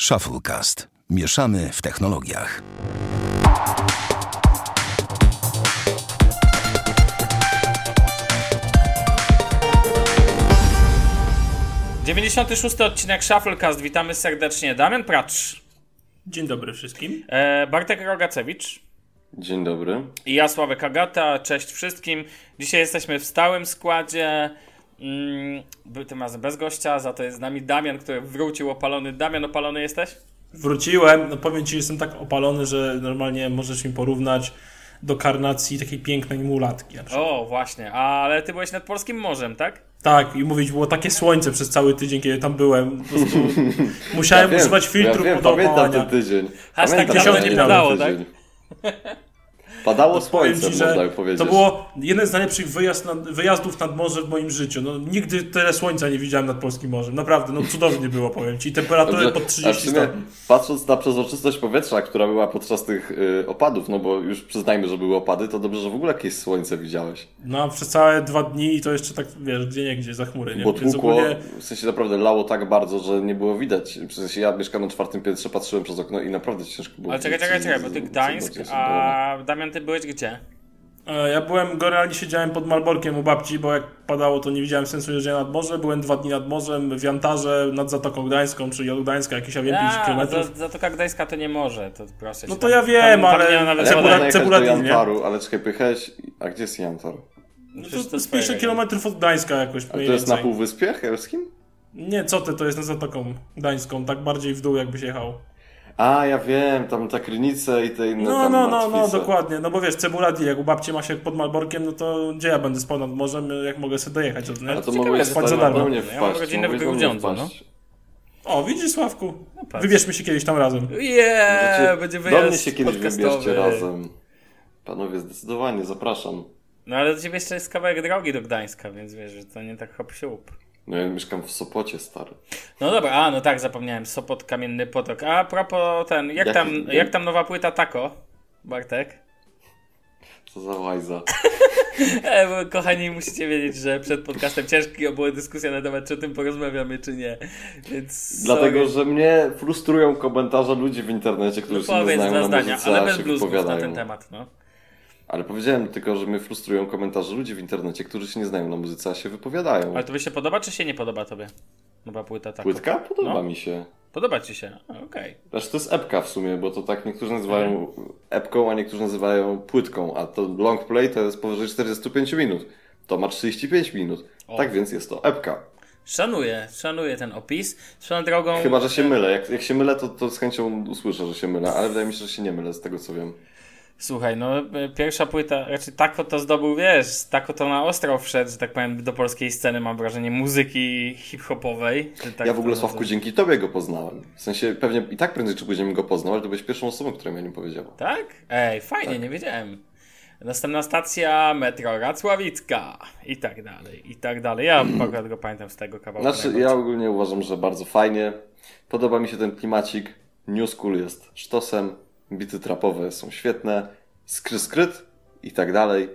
Shufflecast. Mieszamy w technologiach. Dziewięćdziesiąty szósty odcinek Shufflecast. Witamy serdecznie. Damian Pracz, Dzień dobry wszystkim. e, Bartek Rogacewicz Dzień dobry. i ja, Sławek Agata. Cześć wszystkim. Dzisiaj jesteśmy w stałym składzie. Mm, był tym razem bez gościa, za to jest z nami Damian, który wrócił opalony. Damian, opalony jesteś? Wróciłem, no powiem Ci, jestem tak opalony, że normalnie możesz mi porównać do karnacji takiej pięknej mulatki. O, właśnie. Ale ty byłeś nad Polskim Morzem, tak? Tak, i mówić, było takie słońce przez cały tydzień, kiedy tam byłem. Po prostu musiałem wiem, używać filtru ja wiem, do pamiętam ten tydzień. Hashtag Pamiętam dziesiąty ten nie padało, tak? Padało Powiem słońce, Ci, można że by powiedzieć. to było jeden z najlepszych wyjazd nad, wyjazdów nad morze w moim życiu. No, nigdy tyle słońca nie widziałem nad Polskim Morzem. Naprawdę, no cudownie było, powiem Ci. Temperatury Dobrze, pod a w 30 sumie, stopni. patrząc na przezroczystość powietrza, która była podczas tych y, opadów, no bo już przyznajmy, że były opady, to dobrze, że w ogóle jakieś słońce widziałeś. No, przez całe dwa dni i to jeszcze tak, wiesz, gdzie nie gdzie za chmury, nie? Bo tłukło, ogólnie- w sensie naprawdę lało tak bardzo, że nie było widać. W sensie ja mieszkam na czwartym piętrze, patrzyłem przez okno i naprawdę ciężko było Ale czekaj, czekaj, czekaj, bo ty Gdańsk, a Damian, ty byłeś gdzie? E, Ja byłem, generalnie siedziałem pod Malborkiem u babci, bo jak padało, to nie widziałem sensu jeżdżenia nad morze. Byłem dwa dni nad morzem, w Jantarze, nad Zatoką Gdańską, czyli od Gdańska jakieś, ja wiem, 5 A, km. za- Zatoka Gdańska to nie może, to proszę No to tam- ja wiem, tam, tam ale- nie ma nawet Cebula- Ale jechać Cebula do? Jantaru, ale czekaj, pojechałeś... A gdzie jest Jantar? No To, jest twoje 50 region. km od Gdańska jakoś, A to jest na. Półwyspie Helskim? Nie, co ty, to jest na Zatoką Gdańską, tak bardziej w dół jakbyś jechał. A, ja wiem, tam ta krynica i te inne No, no, no, no, dokładnie, no bo wiesz, Cebuladi, jak u babci ma się pod Malborkiem, no to gdzie ja będę spał nad morzem, jak mogę sobie dojechać od A to Ciekawe, mogłeś jest spać za darmo. do mnie Ja mam wpaść. rodzinę w do Grudziądzu, wpaść. O, widzisz Sławku, patrz. wybierzmy się kiedyś tam razem. Yeah, Możecie- będzie Do wyjazd mnie się kiedyś podcastowy. wybierzcie razem. Panowie, zdecydowanie, zapraszam. No ale do ciebie jeszcze jest kawałek drogi do Gdańska, więc wiesz, że to nie tak hop siup. No ja mieszkam w Sopocie, stary. No dobra, a no tak, zapomniałem, Sopot, Kamienny Potok. A propos ten, jak, Jaki- tam, jak- jak tam nowa płyta Tako, Bartek? Co za łajza. E, bo kochani, musicie wiedzieć, że przed podcastem ciężko była dyskusja na temat, czy o tym porozmawiamy, czy nie. Więc Dlatego, sorry. że mnie frustrują komentarze ludzi w internecie, którzy No się nie znają na zdania, muzyce, ale bez się na ten temat, no. Ale powiedziałem tylko, że mnie frustrują komentarze ludzi w internecie, którzy się nie znają na muzyce, a się wypowiadają. Ale to by się podoba, czy się nie podoba tobie? Nowa płyta Tako. Płytka? Podoba No. mi się. Podoba ci się? A, Okej. Znaczy to jest epka w sumie, bo to tak niektórzy nazywają epką, a niektórzy nazywają płytką, a to long play to jest powyżej 45 minut. To ma 35 minut. O. Tak więc jest to epka. Szanuję, szanuję ten opis. Swoją drogą... Chyba, że się mylę. Jak, jak się mylę, to, to z chęcią usłyszę, że się mylę, ale wydaje mi się, że się nie mylę z tego co wiem. Słuchaj, no pierwsza płyta, raczej Tako to zdobył, wiesz, Tako to na ostro wszedł, że tak powiem, do polskiej sceny, mam wrażenie, muzyki hip-hopowej. Tak ja w ogóle to Sławku dzięki tobie go poznałem. W sensie pewnie i tak prędzej czy później go poznał, ale to byłeś pierwszą osobą, która mi o nim powiedziała. Tak? Ej, fajnie, Tak. nie wiedziałem. Następna stacja, metro Racławicka i tak dalej, i tak dalej. Ja akurat go pamiętam z tego kawałka. Znaczy, ja ogólnie uważam, że bardzo fajnie. Podoba mi się ten klimacik. New School jest sztosem. Bity trapowe są świetne. Skry skryt i tak dalej.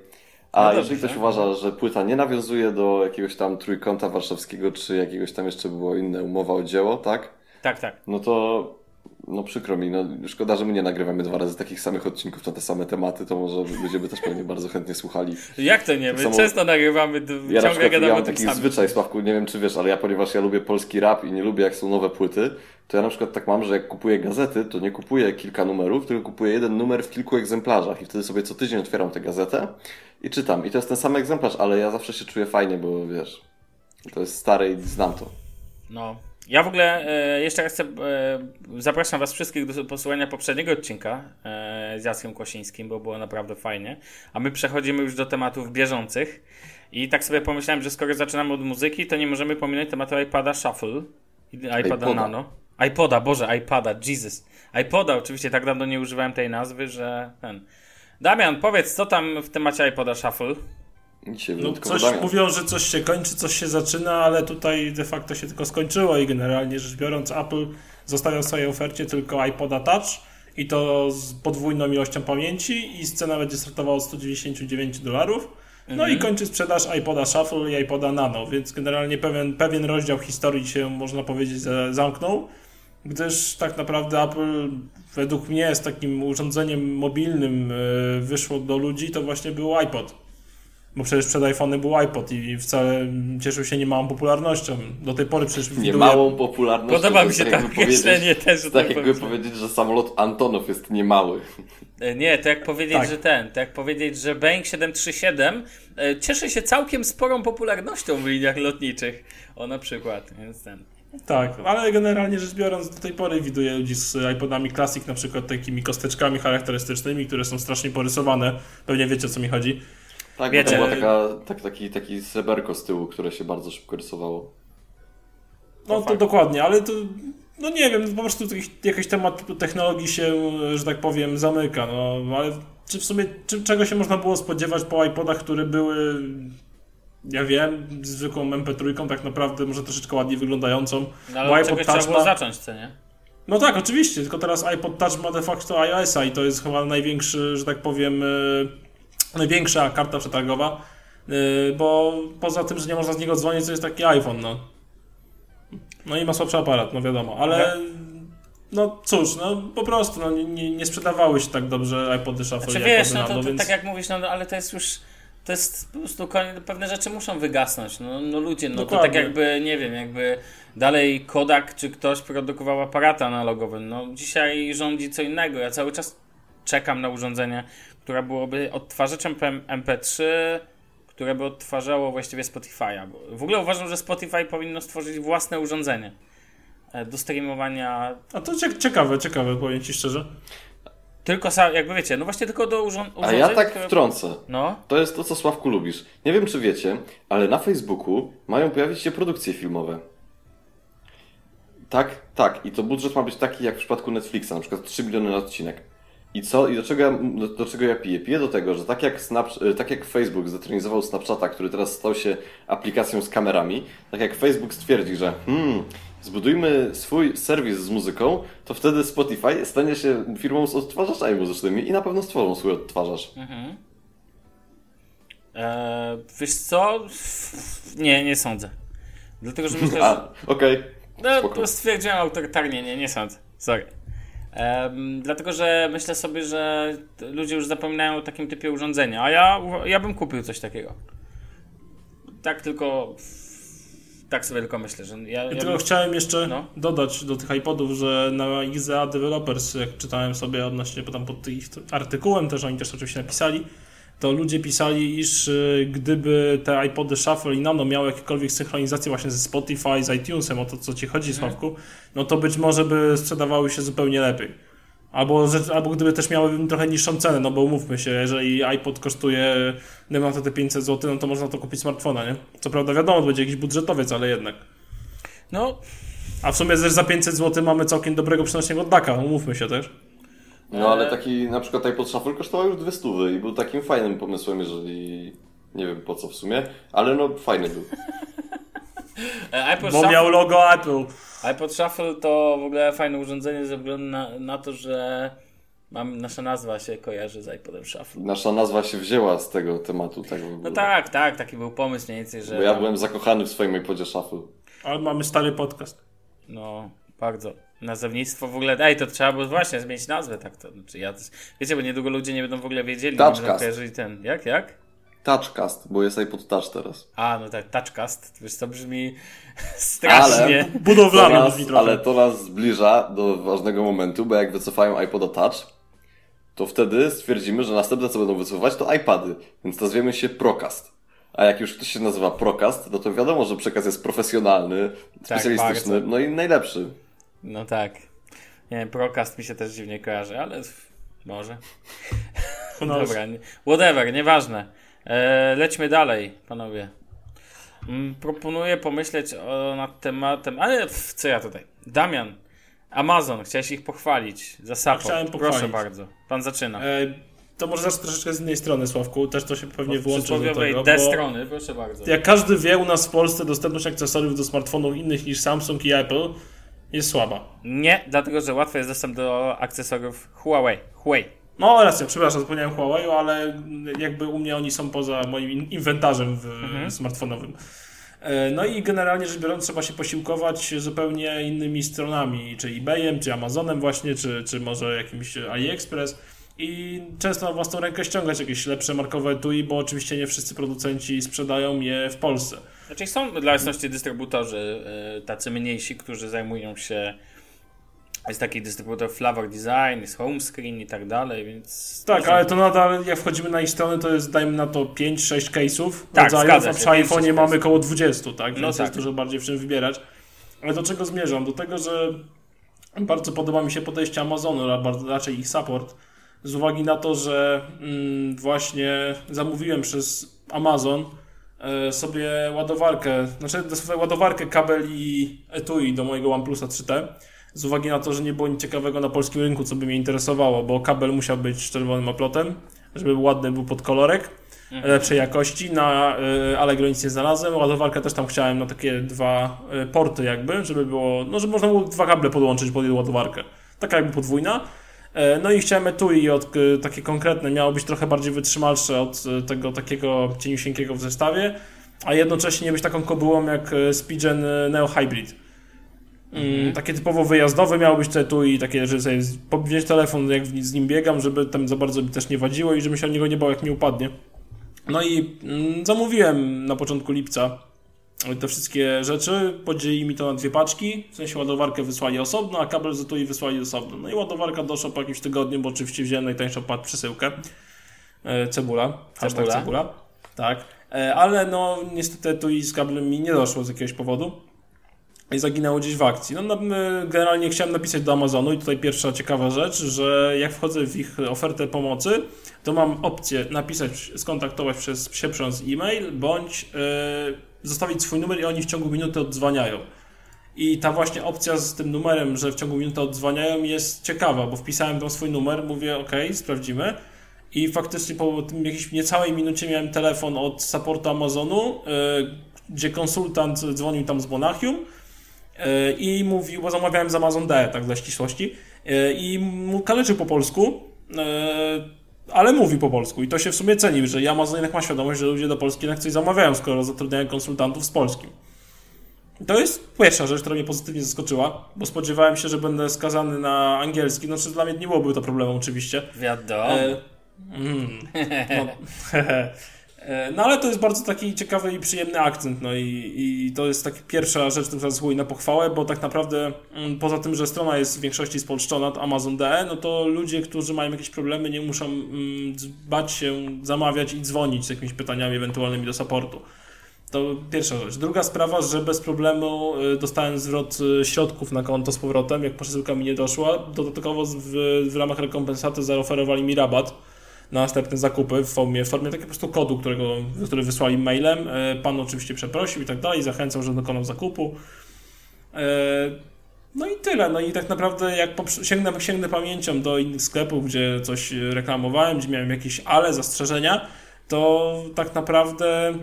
A No jeżeli ktoś uważa, że płyta nie nawiązuje do jakiegoś tam trójkąta warszawskiego, czy jakiegoś tam jeszcze było inne umowa o dzieło, tak? Tak, tak. No to no przykro mi, no szkoda, że my nie nagrywamy dwa razy takich samych odcinków na te same tematy, to może ludzie by też pewnie bardzo chętnie słuchali. Jak to nie? My samo- często nagrywamy, Ja ciągle gadamy ja mam taki samym. zwyczaj, Sławku, nie wiem czy wiesz, ale ja ponieważ ja lubię polski rap i nie lubię jak są nowe płyty, to ja na przykład tak mam, że jak kupuję gazety, to nie kupuję kilka numerów, tylko kupuję jeden numer w kilku egzemplarzach i wtedy sobie co tydzień otwieram tę gazetę i czytam. I to jest ten sam egzemplarz, ale ja zawsze się czuję fajnie, bo wiesz, to jest stare i znam to. No. Ja w ogóle e, jeszcze raz chcę, e, zapraszam Was wszystkich do posłuchania poprzedniego odcinka e, z Jackiem Kosińskim, bo było naprawdę fajnie. A my przechodzimy już do tematów bieżących. I tak sobie pomyślałem, że skoro zaczynamy od muzyki, to nie możemy pominąć tematu iPada Shuffle iPada iPoda. Nano. iPoda, Boże, iPada, Jesus. iPoda, oczywiście tak dawno nie używałem tej nazwy, że ten. Damian, powiedz, co tam w temacie iPoda Shuffle? No coś mówią, że coś się kończy, coś się zaczyna, ale tutaj de facto się tylko skończyło i generalnie rzecz biorąc Apple zostawia w swojej ofercie tylko iPoda Touch i to z podwójną ilością pamięci i cena będzie startowała od 199 dolarów. No i kończy sprzedaż iPoda Shuffle i iPoda Nano, więc generalnie pewien, pewien rozdział historii się, można powiedzieć, za- zamknął. gdyż tak naprawdę Apple według mnie z takim urządzeniem mobilnym e, wyszło do ludzi, to właśnie był iPod. Bo przecież przed iPhone był iPod i wcale cieszył się niemałą popularnością. Do tej pory przecież Nie widuję- małą popularnością. Podoba mi się tak powiedzieć- określenie też, że Tak tak jakby powiedzieć, że samolot Antonov jest niemały. E, Nie, to jak powiedzieć, Tak. że ten, to jak powiedzieć, że Boeing 737 e, cieszy się całkiem sporą popularnością w liniach lotniczych. O na przykład, więc ten. Tak, ale generalnie rzecz biorąc, do tej pory widuję ludzi z iPodami Classic, na przykład takimi kosteczkami charakterystycznymi, które są strasznie porysowane. Pewnie wiecie o co mi chodzi. Tak, Wiecie- bo to była taka, tak, taki, taki sreberko z tyłu, które się bardzo szybko rysowało. No to fakt. dokładnie, ale to, no nie wiem, po prostu jakiś, jakiś temat technologii się, że tak powiem, zamyka. No, ale czy w sumie, czy, czego się można było spodziewać po iPodach, które były, ja wiem, zwykłą MP3, tak naprawdę może troszeczkę ładniej wyglądającą. No, ale Bo iPod czegoś trzeba Touch było ma- zacząć, co nie? No tak, oczywiście, tylko teraz iPod Touch ma de facto iOS-a i to jest chyba największy, że tak powiem, e, największa karta przetargowa, e, bo poza tym, że nie można z niego dzwonić, to jest taki iPhone, no. No i ma słabszy aparat, no wiadomo, ale no cóż, no po prostu, no nie, nie, sprzedawały się tak dobrze iPody Shuffle Znaczy wiesz, iPody no to, to więc... tak jak mówisz, no ale to jest już, to jest po prostu pewne rzeczy muszą wygasnąć, no, no ludzie, no to tak Dokładnie. jakby, nie wiem, jakby dalej Kodak czy ktoś produkował aparaty analogowe, no dzisiaj rządzi co innego, ja cały czas czekam na urządzenie, które byłoby odtwarzaczem PM MP3, które by odtwarzało właściwie Spotify'a. Bo W ogóle uważam, że Spotify powinno stworzyć własne urządzenie e, do streamowania A to cie- ciekawe, ciekawe, powiem Ci szczerze. tylko, jakby wiecie, no właśnie tylko do urząd- A urządzeń. ja tak które- wtrącę. No, To jest to, co Sławku lubisz. Nie wiem, czy wiecie, ale na Facebooku mają pojawić się produkcje filmowe. Tak, tak. I to budżet ma być taki jak w przypadku Netflixa, na przykład 3 miliony na odcinek. I co? I do czego, ja, do, do czego ja piję? Piję do tego, że tak jak, Snap, tak jak Facebook zdetronizował Snapchata, który teraz stał się aplikacją z kamerami, tak jak Facebook stwierdzi, że hmm, zbudujmy swój serwis z muzyką, to wtedy Spotify stanie się firmą z odtwarzaczami muzycznymi i na pewno stworzą swój odtwarzacz. Eee, wiesz co? Nie, nie sądzę. Dlatego, że myślę, że... A, okej. No, spoko. to stwierdziłem autorytarnie, nie, nie sądzę. Sorry. Dlatego, że myślę sobie, że ludzie już zapominają o takim typie urządzenia, a ja, ja bym kupił coś takiego. Tak tylko... Tak sobie tylko myślę, że ja... Ja tylko bym... chciałem jeszcze No. dodać do tych iPodów, że na XA Developers, jak czytałem sobie odnośnie tam pod ich artykułem, też oni też oczywiście napisali, to ludzie pisali, iż y, gdyby te iPody Shuffle i Nano miały jakiekolwiek synchronizację właśnie ze Spotify, z iTunesem, o to co ci chodzi, Sławku, no to być może by sprzedawały się zupełnie lepiej. Albo, albo gdyby też miały trochę niższą cenę, no bo umówmy się, jeżeli iPod kosztuje, nie wiem, na te 500 zł, no to można to kupić smartfona, nie? Co prawda wiadomo, to będzie jakiś budżetowiec, ale jednak. No, A w sumie też za 500 zł mamy całkiem dobrego przenośnego daka, umówmy się też. No ale taki na przykład iPod Shuffle kosztował już dwie stówy i był takim fajnym pomysłem, jeżeli nie wiem po co w sumie, ale no fajny był. e, iPod Bo Shuffle... miał logo Apple. iPod Shuffle to w ogóle fajne urządzenie ze względu na, na to, że mam, nasza nazwa się kojarzy z iPodem Shuffle. Nasza nazwa się wzięła z tego tematu, tak w ogóle. No tak, tak, taki był pomysł mniej więcej, że... Bo ja byłem zakochany w swoim iPodzie Shuffle. Ale mamy stary podcast. No, bardzo. Nazewnictwo w ogóle, ej, to trzeba było właśnie zmienić nazwę, tak to, znaczy ja też, wiecie, bo niedługo ludzie nie będą w ogóle wiedzieli, Touchcast. kojarzyli ten, jak, jak? Touchcast, bo jest iPod Touch teraz. A, no tak, Touchcast, wiesz, to brzmi strasznie. To Budowlany nas, ale to nas zbliża do ważnego momentu, bo jak wycofają iPoda Touch, to wtedy stwierdzimy, że następne co będą wycofywać to iPady, więc nazwiemy się Procast. A jak już ktoś się nazywa Procast, no to wiadomo, że przekaz jest profesjonalny, specjalistyczny, bardzo. no i najlepszy. No tak. Nie wiem, Procast mi się też dziwnie kojarzy, ale może. Knows? Dobra, nie, whatever, nieważne. E, lećmy dalej, panowie. Mm, Proponuję pomyśleć o, nad tematem, ale co ja tutaj? Damian, Amazon, chciałeś ich pochwalić za support. Chciałem Proszę pochwalić. bardzo, pan zaczyna. E, to może zacznę troszeczkę z innej strony, Sławku. Też to się pewnie włączy do tego, D strony, proszę bardzo. jak każdy wie, u nas w Polsce dostępność akcesoriów do smartfonów innych niż Samsung i Apple jest słaba. Nie, dlatego że łatwy jest dostęp do akcesoriów Huawei. Huawei. No racja, przepraszam, zapomniałem Huawei, ale jakby u mnie oni są poza moim in- inwentarzem w, Mhm. smartfonowym. E, no i generalnie rzecz biorąc trzeba się posiłkować zupełnie innymi stronami, czy eBayem, czy Amazonem właśnie, czy, czy może jakimś AliExpress i często na własną rękę ściągać jakieś lepsze markowe etui, bo oczywiście nie wszyscy producenci sprzedają je w Polsce. Znaczy są dla jasności dystrybutorzy y, tacy mniejsi, którzy zajmują się jest taki dystrybutor Flavor Design, jest home screen i tak dalej, więc... Tak, ale to nadal, jak wchodzimy na ich stronę, to jest, dajmy na to 5-6 case'ów tak, rodzajów, a przy iPhone'ie mamy około 20, tak? Więc no jest tak. dużo bardziej w czym wybierać. Ale do czego zmierzam? Do tego, że bardzo podoba mi się podejście Amazonu, raczej ich support, z uwagi na to, że mm, właśnie zamówiłem przez Amazon sobie ładowarkę, znaczy ładowarkę kabel i etui do mojego OnePlusa 3T z uwagi na to, że nie było nic ciekawego na polskim rynku, co by mnie interesowało, bo kabel musiał być z czerwonym oplotem, żeby ładny, był pod kolorek, mhm. lepszej jakości, na y, Allegro nic nie znalazłem, ładowarkę też tam chciałem na takie dwa y, porty jakby, żeby było, no żeby można było dwa kable podłączyć pod jedną ładowarkę, taka jakby podwójna. E, no i chciałem etui od, y, takie konkretne, miało być trochę bardziej wytrzymalsze od tego takiego cieniusieńkiego w zestawie, a jednocześnie nie być taką kobyłą jak Spigen Neo Hybrid. Mhm. Takie typowo wyjazdowe miało być te tu i takie, że sobie wziąć telefon, jak z nim biegam, żeby tam za bardzo mi też nie wadziło i żebym się o niego nie bał, jak mi upadnie. No i mm, zamówiłem na początku lipca te wszystkie rzeczy, podzielili mi to na dwie paczki, w sensie ładowarkę wysłali osobno, a kabel z i wysłali osobno. No i ładowarka doszła po jakimś tygodniu, bo oczywiście wziąłem najtańszą pad przesyłkę. E, cebula, hashtag cebula. cebula. Tak. E, ale no niestety tu i z kablem mi nie doszło z jakiegoś powodu i zaginęło gdzieś w akcji. No, no, generalnie chciałem napisać do Amazonu i tutaj pierwsza ciekawa rzecz, że jak wchodzę w ich ofertę pomocy, to mam opcję napisać, skontaktować przez, się przez e-mail, bądź yy, zostawić swój numer i oni w ciągu minuty odzwaniają. I ta właśnie opcja z tym numerem, że w ciągu minuty odzwaniają jest ciekawa, bo wpisałem tam swój numer, mówię ok, sprawdzimy. I faktycznie po tym jakiejś niecałej minucie miałem telefon od supportu Amazonu, yy, gdzie konsultant dzwonił tam z Monachium i mówił, bo zamawiałem z Amazon D, tak dla ścisłości, e, i mu kaleczył po polsku, e, ale mówi po polsku i to się w sumie ceni, że Amazon jednak ma świadomość, że ludzie do Polski jednak coś zamawiają, skoro zatrudniają konsultantów z polskim. To jest pierwsza rzecz, która mnie pozytywnie zaskoczyła, bo spodziewałem się, że będę skazany na angielski. No, czy dla mnie nie byłoby to problemem oczywiście. Wiadomo. E, mm, no, E, no ale to jest bardzo taki ciekawy i przyjemny akcent, no i, i to jest taka pierwsza rzecz, która zasługuje na pochwałę, bo tak naprawdę mm, poza tym, że strona jest w większości spolszczona, Amazon DE, no to ludzie, którzy mają jakieś problemy, nie muszą mm, bać się zamawiać i dzwonić z jakimiś pytaniami ewentualnymi do supportu. To pierwsza rzecz. Druga sprawa, że bez problemu y, dostałem zwrot y, środków na konto z powrotem, jak przesyłka mi nie doszła. Dodatkowo w, w ramach rekompensaty zaoferowali mi rabat na następne zakupy w formie, w formie takiego po prostu kodu, którego, który wysłali mailem. E, pan oczywiście przeprosił i tak dalej, zachęcał, że dokonał zakupu. E, no i tyle. No i tak naprawdę jak sięgnę, sięgnę pamięcią do innych sklepów, gdzie coś reklamowałem, gdzie miałem jakieś ale, zastrzeżenia, to tak naprawdę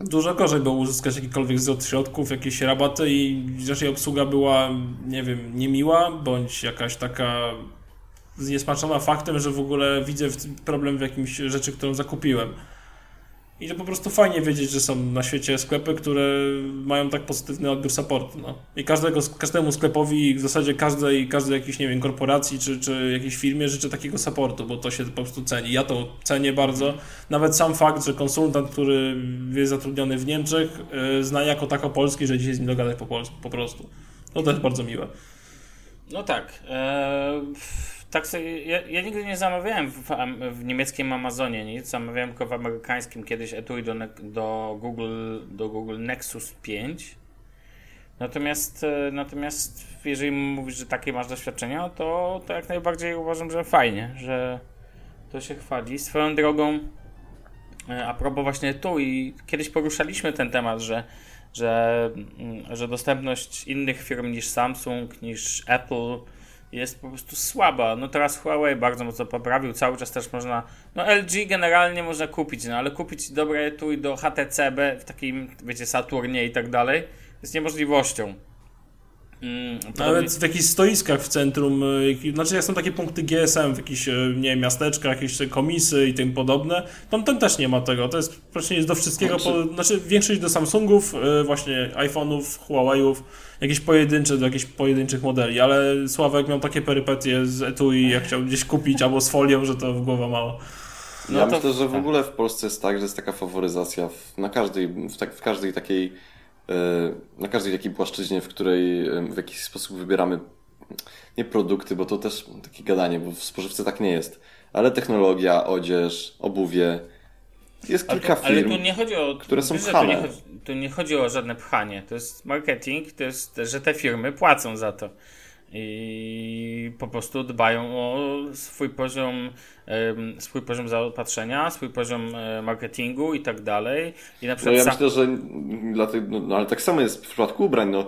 dużo gorzej było uzyskać jakikolwiek zwrot środków, jakieś rabaty i raczej obsługa była, nie wiem, niemiła, bądź jakaś taka zniesmaczona faktem, że w ogóle widzę problem w jakimś rzeczy, którą zakupiłem. I to po prostu fajnie wiedzieć, że są na świecie sklepy, które mają tak pozytywny odbiór supportu. No. I każdego, każdemu sklepowi, w zasadzie każdej, każdej jakiejś, nie wiem, korporacji czy, czy jakiejś firmie życzę takiego supportu, bo to się po prostu ceni. Ja to cenię bardzo. Nawet sam fakt, że konsultant, który jest zatrudniony w Niemczech, yy, zna jako tako polski, że dzisiaj z nim dogadać po polsku po prostu. To też bardzo miłe. No tak. Eee tak sobie, ja, ja, nigdy nie zamawiałem w, w, niemieckim Amazonie nic, zamawiałem tylko w amerykańskim kiedyś etui do, do, Google, do Google Nexus 5. Natomiast, e, natomiast jeżeli mówisz, że takie masz doświadczenia, to, to jak najbardziej uważam, że fajnie, że to się chwali. Swoją drogą, e, a propos właśnie tu i kiedyś poruszaliśmy ten temat, że, że, mm, że dostępność innych firm niż Samsung, niż Apple jest po prostu słaba. No teraz Huawei bardzo mocno poprawił, cały czas też można, no LG generalnie można kupić, no ale kupić dobre tu i do HTC w takim, wiecie, Saturnie i tak dalej jest niemożliwością. Mm, Nawet w jakichś stoiskach w centrum, y, znaczy jak są takie punkty GSM w jakichś, y, nie wiem, miasteczkach, jakieś komisy i tym podobne, tam, tam też nie ma tego, to jest praktycznie jest do wszystkiego, Znaczy- po, znaczy większość do Samsungów, y, właśnie iPhone'ów, Huawei'ów, jakieś pojedyncze, do jakichś pojedynczych modeli, ale Sławek miał takie perypetie z etui, jak chciał gdzieś kupić, albo z folią, że to w głowa mało. No ja to- myślę, że w tak. ogóle w Polsce jest tak, że jest taka faworyzacja w, na każdej, w, tak, w każdej takiej na każdej takiej płaszczyźnie, w której e, w jakiś sposób wybieramy nie produkty, bo to też takie gadanie, bo w spożywce tak nie jest, ale technologia, odzież, obuwie. Jest Ale, kilka ale firm. tu nie chodzi o. które są wiesz, pchane. Tu nie, chodzi, tu nie chodzi o żadne pchanie. To jest marketing, to jest, że te firmy płacą za to. I po prostu dbają o swój poziom, swój poziom zaopatrzenia, swój poziom e, marketingu i tak dalej. I na No przykład ja sa- myślę, że dlatego, no, no, ale tak samo jest w przypadku ubrań. No,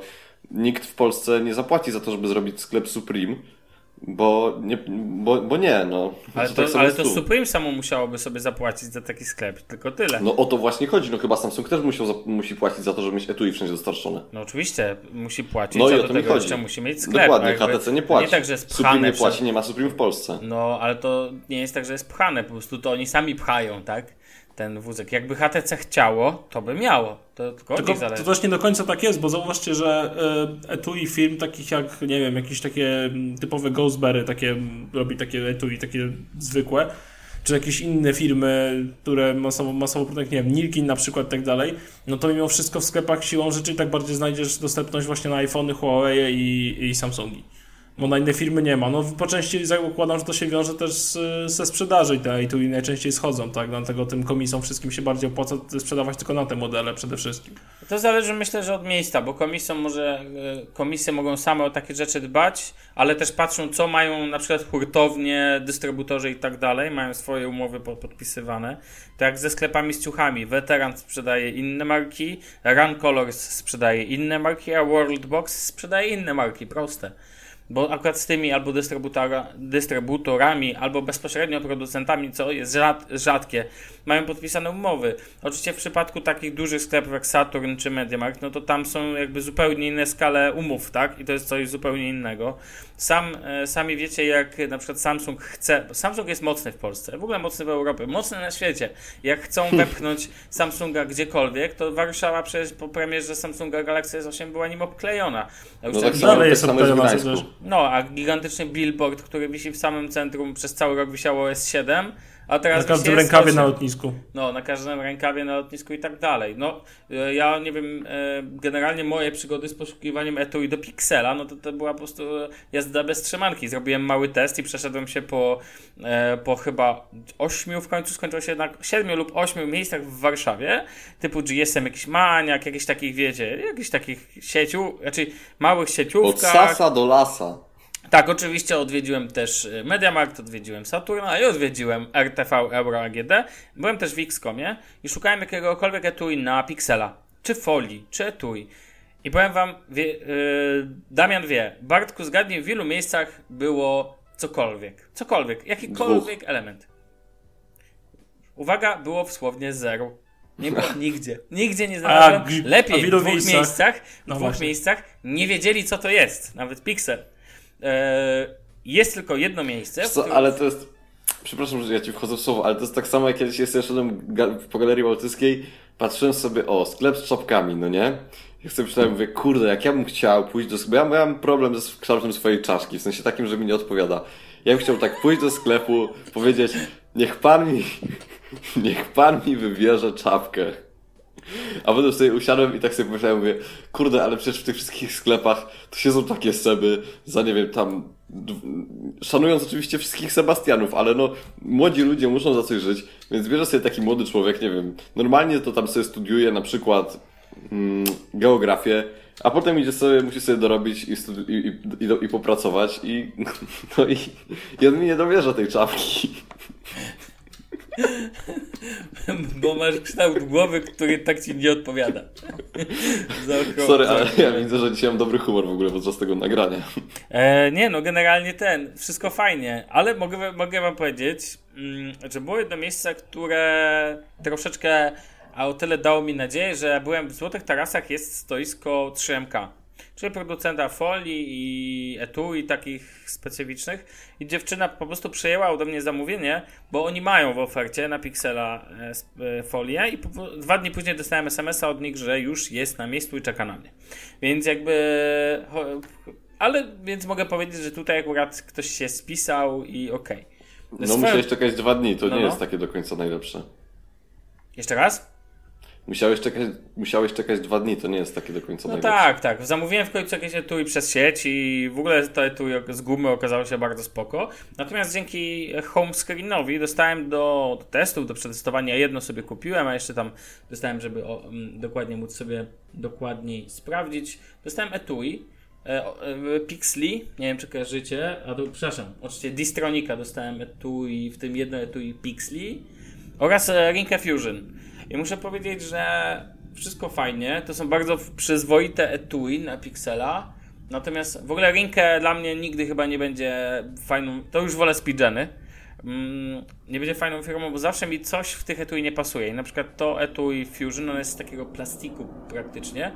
nikt w Polsce nie zapłaci za to, żeby zrobić sklep Supreme, bo nie, bo, bo nie, no. ale To tak ale to. Supreme samo musiałoby sobie zapłacić za taki sklep, tylko tyle. No o to właśnie chodzi. No chyba Samsung też musiał, musi płacić za to, żeby mieć etui wszędzie dostarczone. No oczywiście, musi płacić, No i o to mi tego chodzi. jeszcze musi mieć sklep. Dokładnie, jakby- HTC nie płaci. Nie tak, że jest Supreme pchane nie przez- płaci, nie ma Supreme w Polsce. No, ale to nie jest tak, że jest pchane, po prostu to oni sami pchają, tak? Ten wózek. Jakby HTC chciało, to by miało. To tylko Tylko to też nie do końca tak jest, bo zauważcie, że e, etui firm takich jak, nie wiem, jakieś takie typowe Ghostberry, takie robi takie etui, takie zwykłe, czy jakieś inne firmy, które masowo, masowo produkują, nie wiem, Nilkin na przykład tak dalej, no to mimo wszystko w sklepach siłą rzeczy i tak bardziej znajdziesz dostępność właśnie na iPhony, Huawei i, i Samsungi. Bo na inne firmy nie ma. No po części zakładam, że to się wiąże też z, ze sprzedaży i te etui najczęściej schodzą, tak? Dlatego tym komisom wszystkim się bardziej opłaca sprzedawać tylko na te modele przede wszystkim. To zależy myślę, że od miejsca, bo komisją może, e, komisje mogą same o takie rzeczy dbać, ale też patrzą, co mają na przykład hurtownie, dystrybutorzy i tak dalej, mają swoje umowy po- podpisywane. Tak ze sklepami z ciuchami. Weteran sprzedaje inne marki, Run Colors sprzedaje inne marki, a World Box sprzedaje inne marki, proste. Bo akurat z tymi albo dystrybutora, dystrybutorami, albo bezpośrednio producentami, co jest rzad, rzadkie, mają podpisane umowy. Oczywiście w przypadku takich dużych sklepów jak Saturn czy Mediamarkt, no to tam są jakby zupełnie inne skale umów, tak? I to jest coś zupełnie innego. Sam, e, sami wiecie, jak na przykład Samsung chce, bo Samsung jest mocny w Polsce, w ogóle mocny w Europie, mocny na świecie. Jak chcą wepchnąć Samsunga gdziekolwiek, to Warszawa przecież po premierze Samsunga Galaxy S8 była nim obklejona. No tak samo, Dalej tak jest w obklejona no, a gigantyczny billboard, który wisi w samym centrum, przez cały rok wisiało S7, a teraz Na każdym rękawie S8. na lotnisku. No, na każdym rękawie na lotnisku i tak dalej. No, e, ja nie wiem, e, generalnie moje przygody z poszukiwaniem etui do Pixela, no to to była po prostu jazda bez trzymanki. Zrobiłem mały test i przeszedłem się po, e, po chyba ośmiu, w końcu skończyło się na siedmiu lub ośmiu miejscach w Warszawie, typu GSM, jakiś maniak, jakichś takich, wiecie, jakichś takich sieciu, raczej małych Od sieciówkach. sasa do lasa. Tak, oczywiście odwiedziłem też y, Mediamarkt, odwiedziłem Saturna i odwiedziłem RTV Euro AGD. Byłem też w Xcomie i szukałem jakiegokolwiek etui na Pixela, czy folii, czy etui. I powiem wam, wie, yy, Damian wie, Bartku zgadnij, w ilu miejscach było cokolwiek. Cokolwiek, jakikolwiek element. Uwaga, było słownie zero. Nie było nigdzie. Nigdzie nie znalazłem. gr- Lepiej a w w dwóch miejscach? miejscach, No w dwóch właśnie. miejscach nie wiedzieli, co to jest. Nawet Pixel. E, jest tylko jedno miejsce, Co, którym... ale to jest. Przepraszam, że ja ci wchodzę w słowo, ale to jest tak samo jak kiedyś jeszcze szedłem po galerii bałtyckiej, patrzyłem sobie, o, sklep z czapkami, no nie? Ja sobie myślałem, mówię, kurde, jak ja bym chciał pójść do sklepu, ja miałem problem ze kształtem swojej czaszki, w sensie takim, że mi nie odpowiada. Ja bym chciał tak pójść do sklepu, powiedzieć, niech pan mi, niech pan mi wybierze czapkę. A potem sobie usiadłem i tak sobie pomyślałem, mówię, kurde, ale przecież w tych wszystkich sklepach to siedzą takie seby za, nie wiem, tam, szanując oczywiście wszystkich Sebastianów, ale no, młodzi ludzie muszą za coś żyć, więc bierze sobie taki młody człowiek, nie wiem, normalnie to tam sobie studiuje na przykład mm, geografię, a potem idzie sobie, musi sobie dorobić i, studi- i, i, i popracować i, no i, i on mi nie dowierza tej czapki. Bo masz kształt głowy, który tak ci nie odpowiada. Zaokrą- Sorry, ale ja widzę, że dzisiaj mam dobry humor w ogóle podczas tego nagrania. E, nie, no generalnie ten, wszystko fajnie, ale mogę, mogę wam powiedzieć, mm, że było jedno miejsce, które troszeczkę, a o tyle dało mi nadzieję, że byłem w Złotych Tarasach, jest stoisko 3MK. Czyli producenta folii i etui takich specyficznych i dziewczyna po prostu przejęła ode mnie zamówienie, bo oni mają w ofercie na Pixela e, e, folię i po, dwa dni później dostałem SMS-a od nich, że już jest na miejscu i czeka na mnie. Więc jakby ale więc mogę powiedzieć, że tutaj akurat ktoś się spisał i okej. Okay. No Swoją... musiałeś czekać dwa dni, to no, nie no. jest takie do końca najlepsze. Jeszcze raz? Musiałeś czekać, musiałeś czekać dwa dni, to nie jest takie do końca No najlepsze. tak, tak. Zamówiłem w końcu jakieś etui przez sieć i w ogóle to etui z gumy okazało się bardzo spoko. Natomiast dzięki home screenowi dostałem do, do testów, do przetestowania. Jedno sobie kupiłem, a jeszcze tam dostałem, żeby o, m, mm, dokładnie móc sobie dokładniej sprawdzić. Dostałem etui. E, e, Pixli, nie wiem czy kojarzycie, a to, przepraszam, oczywiście Distronika dostałem etui, w tym jedno etui Pixli oraz e, Rinka Fusion. I muszę powiedzieć, że wszystko fajnie. To są bardzo przyzwoite etui na Pixela. Natomiast w ogóle Rinkę dla mnie nigdy chyba nie będzie fajną. To już wolę speedgeny. Mm, nie będzie fajną firmą, bo zawsze mi coś w tych etui nie pasuje. I na przykład to etui Fusion, ono jest z takiego plastiku praktycznie.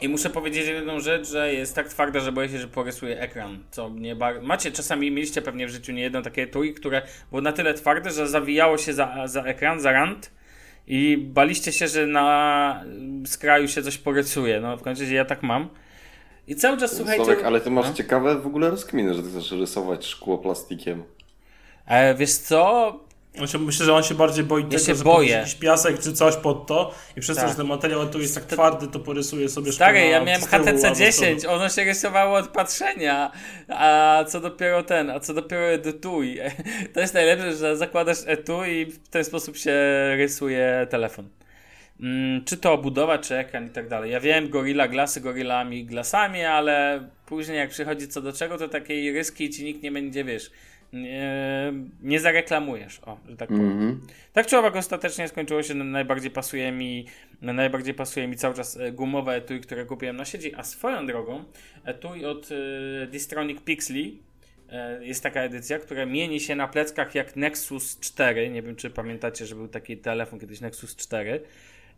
I muszę powiedzieć jedną rzecz, że jest tak twarda, że boję się, że porysuje ekran. Co mnie bar... Macie czasami, mieliście pewnie w życiu nie jedno takie etui, które było na tyle twarde, że zawijało się za, za ekran, za rand i baliście się, że na skraju się coś porysuje. No w końcu ja tak mam. I cały czas słuchajcie... Sławek, ale ty masz no? ciekawe w ogóle rozkminy, że ty chcesz rysować szkło plastikiem. E, wiesz co? Myślę, że on się bardziej boi ja tego, że boję. jakiś piasek czy coś pod to i przez tak. to, że ten materiał tu jest tak twardy, to porysuje sobie Stary, ja miałem HTC 10, ono się rysowało od patrzenia, a co dopiero ten, a co dopiero etui. To jest najlepsze, że zakładasz etui i w ten sposób się rysuje telefon. Mm, czy to obudowa, czy ekran i tak dalej. Ja wiem, Gorilla Glasy gorillami glasami, ale później jak przychodzi co do czego, to takiej ryski ci nikt nie będzie, wiesz nie, nie zareklamujesz, o, że tak powiem. Mm -hmm. Tak czy owak ostatecznie skończyło się, najbardziej pasuje mi najbardziej pasuje mi cały czas e, gumowe etui, które kupiłem na sieci, a swoją drogą etui od y, Distronic Pixley y, jest taka edycja, która mieni się na pleckach jak Nexus 4, nie wiem czy pamiętacie, że był taki telefon kiedyś Nexus 4,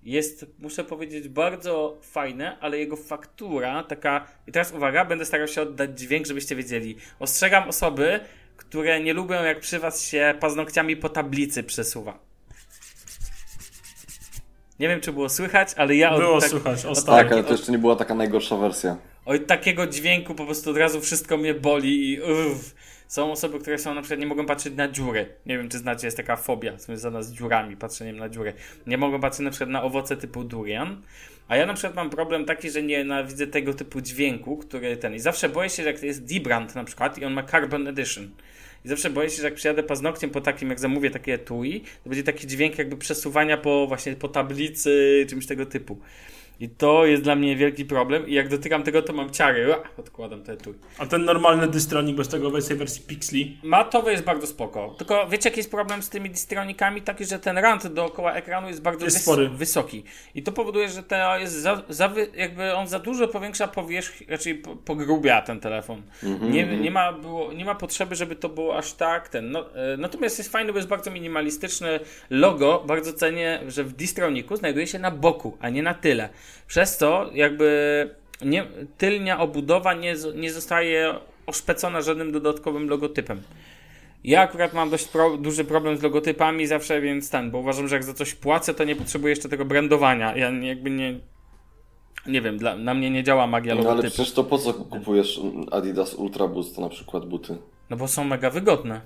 jest, muszę powiedzieć, bardzo fajne, ale jego faktura taka. I teraz uwaga, będę starał się oddać dźwięk, żebyście wiedzieli. Ostrzegam osoby, które nie lubią, jak przy was się paznokciami po tablicy przesuwa. Nie wiem, czy było słychać, ale ja... Było tak, słychać, ostatnio. Tak, ale to jeszcze nie była taka najgorsza wersja. Od takiego dźwięku po prostu od razu wszystko mnie boli i uff. Są osoby, które są na przykład nie mogą patrzeć na dziury. Nie wiem, czy znacie, jest taka fobia związana z dziurami, patrzeniem na dziury. Nie mogą patrzeć na przykład na owoce typu durian. A ja na przykład mam problem taki, że nienawidzę tego typu dźwięku, który ten. I zawsze boję się, że jak to jest Dibrand na przykład i on ma Carbon Edition. I zawsze boję się, że jak przyjadę paznokciem po takim, jak zamówię takie etui, to będzie taki dźwięk jakby przesuwania po właśnie po tablicy, czymś tego typu. I to jest dla mnie wielki problem i jak dotykam tego, to mam ciary. Ua, odkładam te tu. A ten normalny dystronik bez tego wersji wersji Pixli? Matowy jest bardzo spoko. Tylko wiecie jaki jest problem z tymi dystronikami? Taki, że ten rand dookoła ekranu jest bardzo jest wys wysoki. I to powoduje, że to jest za, za, jakby on za dużo powiększa powierzchnię, raczej pogrubia ten telefon. Mm -hmm. nie, nie, ma było, nie ma potrzeby, żeby to było aż tak ten. No, e, natomiast jest fajny, bo jest bardzo minimalistyczny logo. Bardzo cenię, że w distroniku znajduje się na boku, a nie na tyle. Przez to jakby nie, tylnia obudowa nie, nie zostaje oszpecona żadnym dodatkowym logotypem. Ja akurat mam dość pro, duży problem z logotypami zawsze, więc ten, bo uważam, że jak za coś płacę, to nie potrzebuję jeszcze tego brandowania. Ja jakby nie. Nie wiem, dla, na mnie nie działa magia no, logotypu. ale przecież to po co kupujesz Adidas Ultra Boost na przykład buty? No bo są mega wygodne.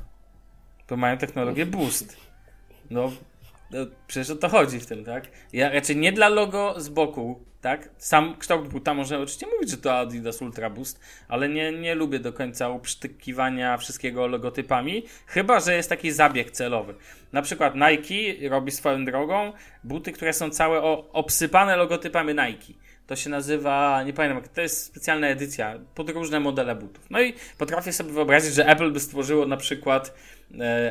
Bo mają technologię Boost. No, no przecież o to chodzi w tym, tak? Ja raczej nie dla logo z boku tak? Sam kształt buta można oczywiście mówić, że to Adidas Ultra Boost, ale nie, nie lubię do końca uprztykiwania wszystkiego logotypami, chyba że jest taki zabieg celowy. Na przykład Nike robi swoją drogą buty, które są całe obsypane logotypami Nike. To się nazywa, nie pamiętam, to jest specjalna edycja, podróżne modele butów. No i potrafię sobie wyobrazić, że Apple by stworzyło na przykład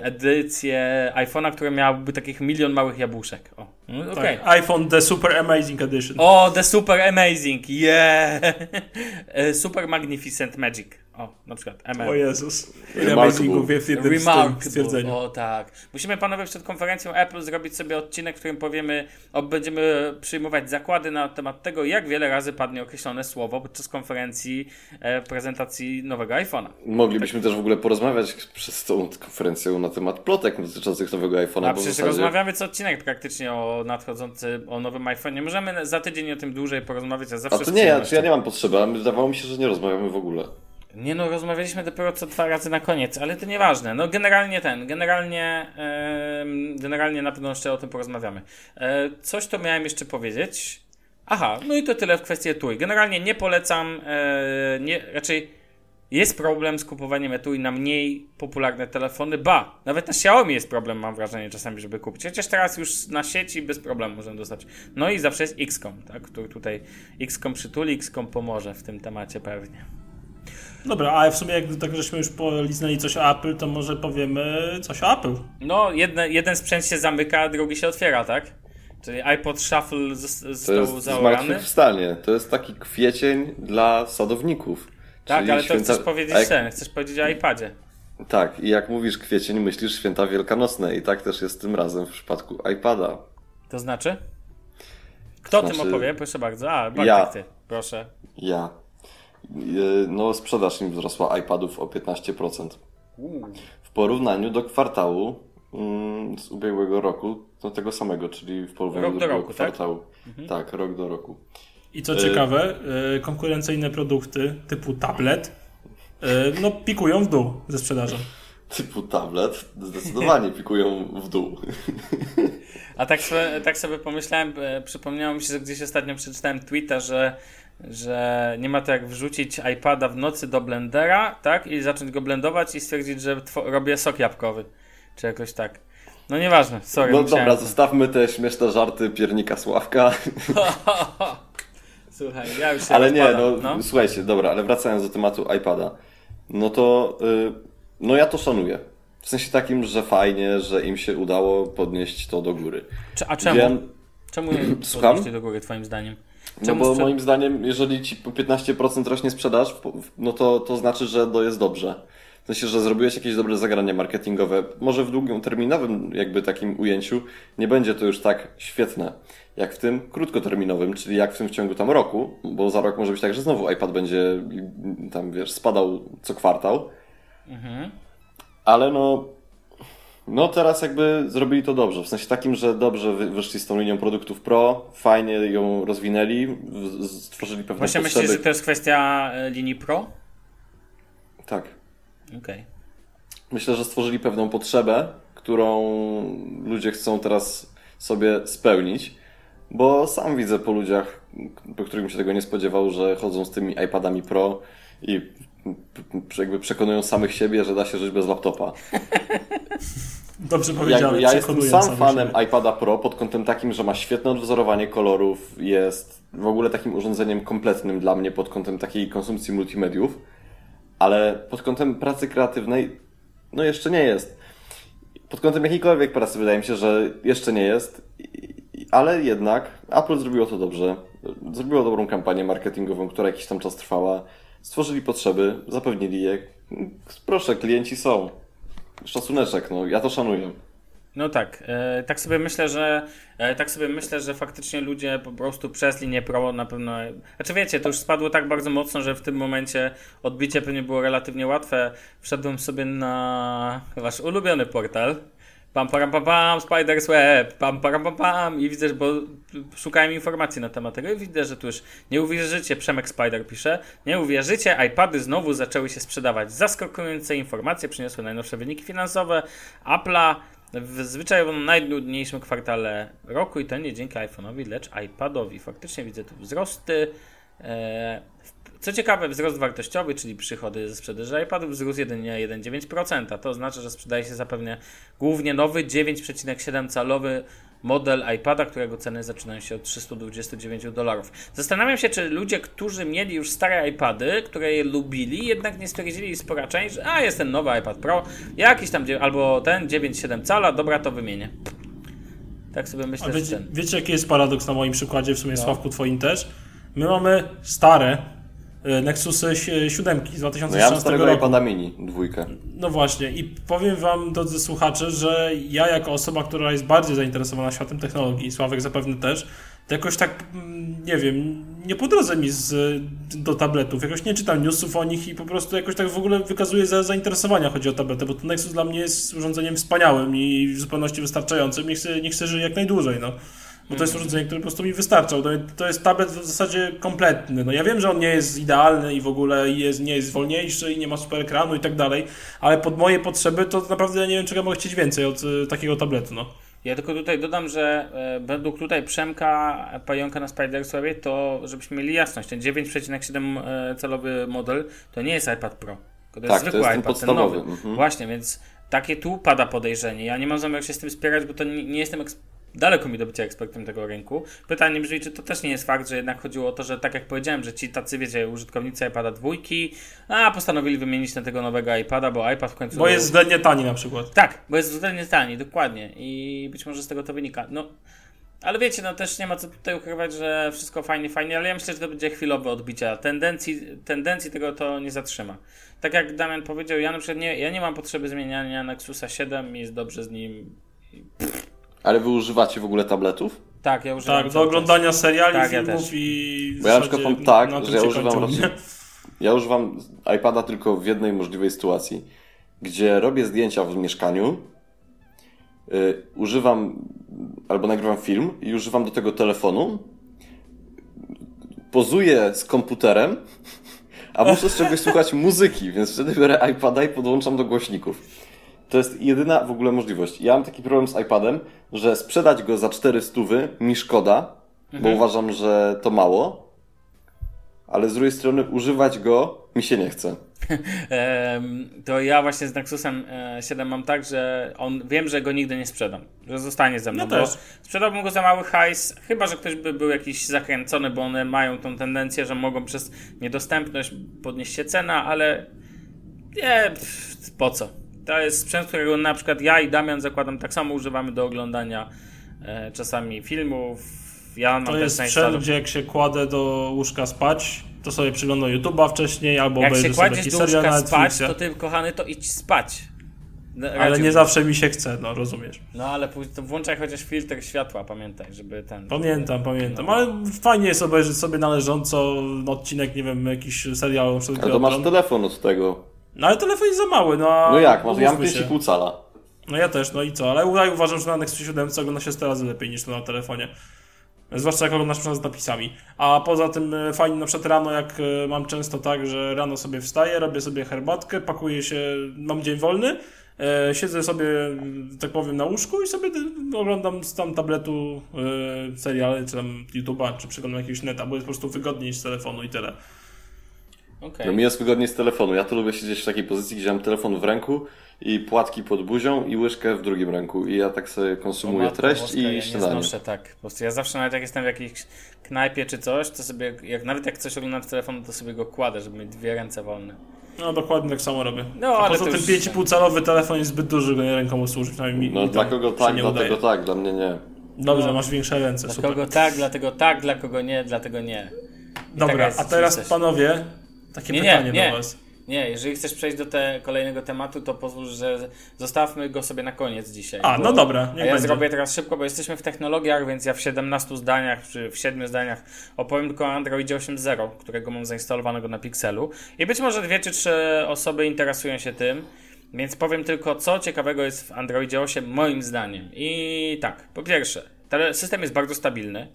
edycję iPhone'a, która miałaby takich milion małych jabłuszek. O, no, okay. tak, iPhone The Super Amazing Edition. O, The Super Amazing, yeah! E, Super Magnificent Magic. O, na przykład MR. O Jezus. Ile Remarkable. amazingów jest w jednym. O tak. Musimy panowie przed konferencją Apple zrobić sobie odcinek, w którym powiemy, o, będziemy przyjmować zakłady na temat tego, jak wiele razy padnie określone słowo podczas konferencji e, prezentacji nowego iPhone'a. Moglibyśmy też w ogóle porozmawiać przez tą konferencją na temat plotek dotyczących nowego iPhone'a. A przecież zasadzie- rozmawiamy co odcinek praktycznie o nadchodzącym, o nowym iPhone'ie. Możemy za tydzień o tym dłużej porozmawiać, a zawsze A to nie, ja, ja nie mam potrzeby, ale wydawało mi się, że nie rozmawiamy w ogóle. Nie no, rozmawialiśmy dopiero co dwa razy na koniec, ale to nieważne. No generalnie ten, generalnie, em, generalnie na pewno jeszcze o tym porozmawiamy. E, coś to miałem jeszcze powiedzieć. Aha, no i to tyle w kwestii etui. Generalnie nie polecam, e, nie, raczej jest problem z kupowaniem etui na mniej popularne telefony. Ba, nawet na Xiaomi jest problem, mam wrażenie czasami, żeby kupić. Chociaż teraz już na sieci bez problemu możemy dostać. No i zawsze jest XCOM, tak, który tutaj XCOM przytuli, XCOM pomoże w tym temacie pewnie. Dobra, a w sumie jak tak żeśmy już poliznęli coś o Apple, to może powiemy coś o Apple. No, jedne, jeden sprzęt się zamyka, a drugi się otwiera, tak? Czyli iPod Shuffle zos- To został jest zaorany. zmartwychwstanie. To jest taki kwiecień dla sadowników. Tak, Czyli ale to święta- chcesz powiedzieć jak- ten, chcesz powiedzieć o iPadzie. Tak, i jak mówisz kwiecień, myślisz święta wielkanocne i tak też jest tym razem w przypadku iPada. To znaczy? Kto o tym Znaczy- opowie? Proszę bardzo. A, Bartek, Ja. ty. Proszę. Ja. No, sprzedaż im wzrosła iPadów o 15%. W porównaniu do kwartału mm, z ubiegłego roku, no tego samego, czyli w porównaniu Rok do roku, tak? kwartału. Tak? rok do roku. I co ciekawe, y, konkurencyjne produkty typu tablet y, no pikują w dół ze sprzedażą. Typu tablet zdecydowanie pikują w dół. A tak sobie, tak sobie pomyślałem, e, przypomniało mi się, że gdzieś ostatnio przeczytałem tweeta, że, że nie ma to jak wrzucić iPada w nocy do blendera, tak? I zacząć go blendować i stwierdzić, że robię sok jabłkowy. Czy jakoś tak. No nieważne, sorry. No dobra, to- zostawmy te śmieszne żarty piernika Sławka. Słuchaj, ja już się Ale nie, rozpadam, no, słuchajcie, dobra, ale wracając do tematu iPada, no to y, no ja to szanuję. W sensie takim, że fajnie, że im się udało podnieść to do góry. A czemu? Wiem, Czemu nie Słucham? podnieśli do góry, twoim zdaniem? No bo sprze- moim zdaniem, jeżeli ci po 15% rośnie sprzedaż, no to, to znaczy, że to jest dobrze. W sensie, że zrobiłeś jakieś dobre zagranie marketingowe. Może w długoterminowym jakby takim ujęciu nie będzie to już tak świetne, jak w tym krótkoterminowym, czyli jak w tym w ciągu tam roku, bo za rok może być tak, że znowu iPad będzie tam, wiesz, spadał co kwartał. Ale no, no teraz jakby zrobili to dobrze. W sensie takim, że dobrze wy- wyszli z tą linią produktów Pro, fajnie ją rozwinęli, stworzyli pewne Właśnie potrzeby. myślisz, że to jest kwestia e, linii Pro? Tak. Okej. Myślę, że stworzyli pewną potrzebę, którą ludzie chcą teraz sobie spełnić, bo sam widzę po ludziach, po którym się tego nie spodziewał, że chodzą z tymi iPadami Pro i jakby przekonują samych siebie, że da się żyć bez laptopa. Dobrze powiedziane, Jakby ja jestem sam fanem siebie. iPada Pro pod kątem takim, że ma świetne odwzorowanie kolorów, jest w ogóle takim urządzeniem kompletnym dla mnie pod kątem takiej konsumpcji multimediów, ale pod kątem pracy kreatywnej no jeszcze nie jest. Pod kątem jakiejkolwiek pracy wydaje mi się, że jeszcze nie jest, ale jednak Apple zrobiło to dobrze. Zrobiło dobrą kampanię marketingową, która jakiś tam czas trwała. Stworzyli potrzeby, zapewnili je. Proszę, klienci są. Szacuneczek, no ja to szanuję. No tak, e, tak sobie myślę, że e, tak sobie myślę, że faktycznie ludzie po prostu przez linię Pro na pewno. Znaczy wiecie, to już spadło tak bardzo mocno, że w tym momencie odbicie pewnie było relatywnie łatwe. Wszedłem sobie na wasz ulubiony portal. Pam param pam pam, Spider's Web, pam param pam pam i widzę, bo szukałem informacji na temat tego i widzę, że tu już nie uwierzycie, Przemek Spider pisze, nie uwierzycie, iPady znowu zaczęły się sprzedawać. Zaskakujące informacje przyniosły najnowsze wyniki finansowe Apple'a w zwyczajowym najnudniejszym kwartale roku i to nie dzięki iPhone'owi, lecz iPadowi. Faktycznie widzę tu wzrosty. E, co ciekawe, wzrost wartościowy, czyli przychody ze sprzedaży iPadów wzrósł jedynie 1,9%. To oznacza, że sprzedaje się zapewne głównie nowy 9,7 calowy model iPada, którego ceny zaczynają się od 329 dolarów. Zastanawiam się, czy ludzie, którzy mieli już stare iPady, które je lubili, jednak nie stwierdzili spora część, że a jest ten nowy iPad Pro, jakiś tam, albo ten 9,7 cala, dobra, to wymienię. Tak sobie A myślę, że wiecie, ten. wiecie, jaki jest paradoks na moim przykładzie, w sumie No. Sławku twoim też? My mamy stare e, Nexusy 7 z No ja mam 2016 starego roku. iPada mini, dwójkę. No właśnie i powiem wam, drodzy słuchacze, że ja jako osoba, która jest bardziej zainteresowana światem technologii, Sławek zapewne też, to jakoś tak, mm, nie wiem, nie po drodze mi z, do tabletów, jakoś nie czytam newsów o nich i po prostu jakoś tak w ogóle wykazuje za, zainteresowania chodzi o tabletę, bo ten Nexus dla mnie jest urządzeniem wspaniałym i w zupełności wystarczającym i chcę, nie chcę żyć jak najdłużej, no. Bo to jest urządzenie, które po prostu mi wystarczał. To, to jest tablet w zasadzie kompletny. No ja wiem, że on nie jest idealny i w ogóle jest, nie jest wolniejszy i nie ma super ekranu i tak dalej, ale pod moje potrzeby to naprawdę ja nie wiem, czego mogę chcieć więcej od y, takiego tabletu, no. Ja tylko tutaj dodam, że e, według tutaj Przemka Pająka na Spidersławie, to żebyśmy mieli jasność, ten 9,7 e, calowy model to nie jest iPad Pro. To Tak, jest to zwykły jest ten iPad, podstawowy, ten nowy. mhm. Właśnie, więc takie tu pada podejrzenie. Ja nie mam zamiaru się z tym spierać, bo to nie, nie jestem eks- daleko mi do bycia ekspertem tego rynku. Pytanie brzmi, czy to też nie jest fakt, że jednak chodziło o to, że tak jak powiedziałem, że ci tacy, wiecie, użytkownicy iPada dwójki, a postanowili wymienić na tego nowego iPada, bo iPad w końcu... Bo jest względnie tani na przykład. Tak, bo jest względnie tani, dokładnie. I być może z tego to wynika. No, ale wiecie, no też nie ma co tutaj ukrywać, że wszystko fajnie, fajnie, ale ja myślę, że to będzie chwilowe odbicie. Tendencji, tendencji tego to nie zatrzyma. Tak jak Damian powiedział, ja na przykład nie, ja nie mam potrzeby zmieniania Nexusa 7 i jest dobrze z nim. Ale wy używacie w ogóle tabletów? Tak, ja używam Tak, do cały czas. oglądania seriali, Tak, ja filmów też. i Bo ja na przykład mam tak, że ja używam raczej-? Ja używam iPada tylko w jednej możliwej sytuacji, gdzie robię zdjęcia w mieszkaniu, y, używam albo nagrywam film i używam do tego telefonu, pozuję z komputerem, a muszę z czegoś słuchać muzyki, więc wtedy biorę iPada i podłączam do głośników. To jest jedyna w ogóle możliwość. Ja mam taki problem z iPadem, że sprzedać go za 400 mi szkoda, bo uważam, że to mało, ale z drugiej strony używać go mi się nie chce. To ja właśnie z Nexusem e, 7 mam tak, że on wiem, że go nigdy nie sprzedam, że zostanie ze mną. Bo też. sprzedałbym go za mały hajs, chyba że ktoś by był jakiś zakręcony, bo one mają tą tendencję, że mogą przez niedostępność podnieść się cena, ale nie, pff, po co? To jest sprzęt, którego na przykład ja i Damian zakładam tak samo używamy do oglądania e, czasami filmów. Ja mam To jest sprzęt, gdzie jak się kładę do łóżka spać, to sobie przyglądam YouTube'a wcześniej, albo Jak się obejrzę sobie kładziesz jakiś do serial na łóżka spać, to ty, kochany, to idź spać. No, Ale radziłbym. nie zawsze mi się chce, no rozumiesz. No ale później to włączaj chociaż filtr światła, pamiętaj, żeby ten. Pamiętam, pamiętam, No. ale fajnie jest obejrzeć sobie należąco odcinek, nie wiem, jakiś przykład Ale to masz telefon od tego. No ale telefon jest za mały, no No jak, masz, ja mam się. 5,5 cala. No ja też, no i co, ale ja uważam, że na Nexus 7 ogląda się 100 razy lepiej niż to na telefonie. Zwłaszcza jak oglądasz na przykład z napisami. A poza tym e, fajnie na przykład rano, jak e, mam często tak, że rano sobie wstaję, robię sobie herbatkę, pakuję się, mam dzień wolny, e, siedzę sobie, m, tak powiem, na łóżku i sobie e, oglądam z tam tabletu e, seriale, czy tam YouTube'a, czy przeglądam jakiegoś neta, bo jest po prostu wygodniej z telefonu i tyle. Okej. No mi jest wygodniej z telefonu. Ja to lubię siedzieć w takiej pozycji, gdzie mam telefon w ręku i płatki pod buzią i łyżkę w drugim ręku. I ja tak sobie konsumuję matko treść boska, i ja nie śniadanie. znoszę tak. Po prostu ja zawsze nawet jak jestem w jakiejś knajpie czy coś, to sobie, jak nawet jak coś oglądam w telefonu, to sobie go kładę, żeby mieć dwie ręce wolne. No dokładnie tak samo robię. No, A ale poza to tym już- 5,5 calowy telefon jest zbyt duży, by ręką usłużyć. przynajmniej mi- No mi dla kogo tak, nie dlatego udaje. tak, dla mnie nie. Dobrze, No. masz większe ręce, Dla super. kogo tak, dlatego tak, dla kogo nie, dlatego nie. I Dobra, a teraz panowie, takie Nie, nie, pytanie nie. do was. Nie, jeżeli chcesz przejść do te kolejnego tematu, to pozwól, że zostawmy go sobie na koniec dzisiaj. A, bo- no dobra, A niech ja będzie. zrobię teraz szybko, bo jesteśmy w technologiach, więc ja w 17 zdaniach, czy w 7 zdaniach opowiem tylko o Androidzie 8.0, którego mam zainstalowanego na Pixelu. I być może dwie czy trzy osoby interesują się tym, więc powiem tylko, co ciekawego jest w Androidzie 8 moim zdaniem. I tak, po pierwsze, system jest bardzo stabilny.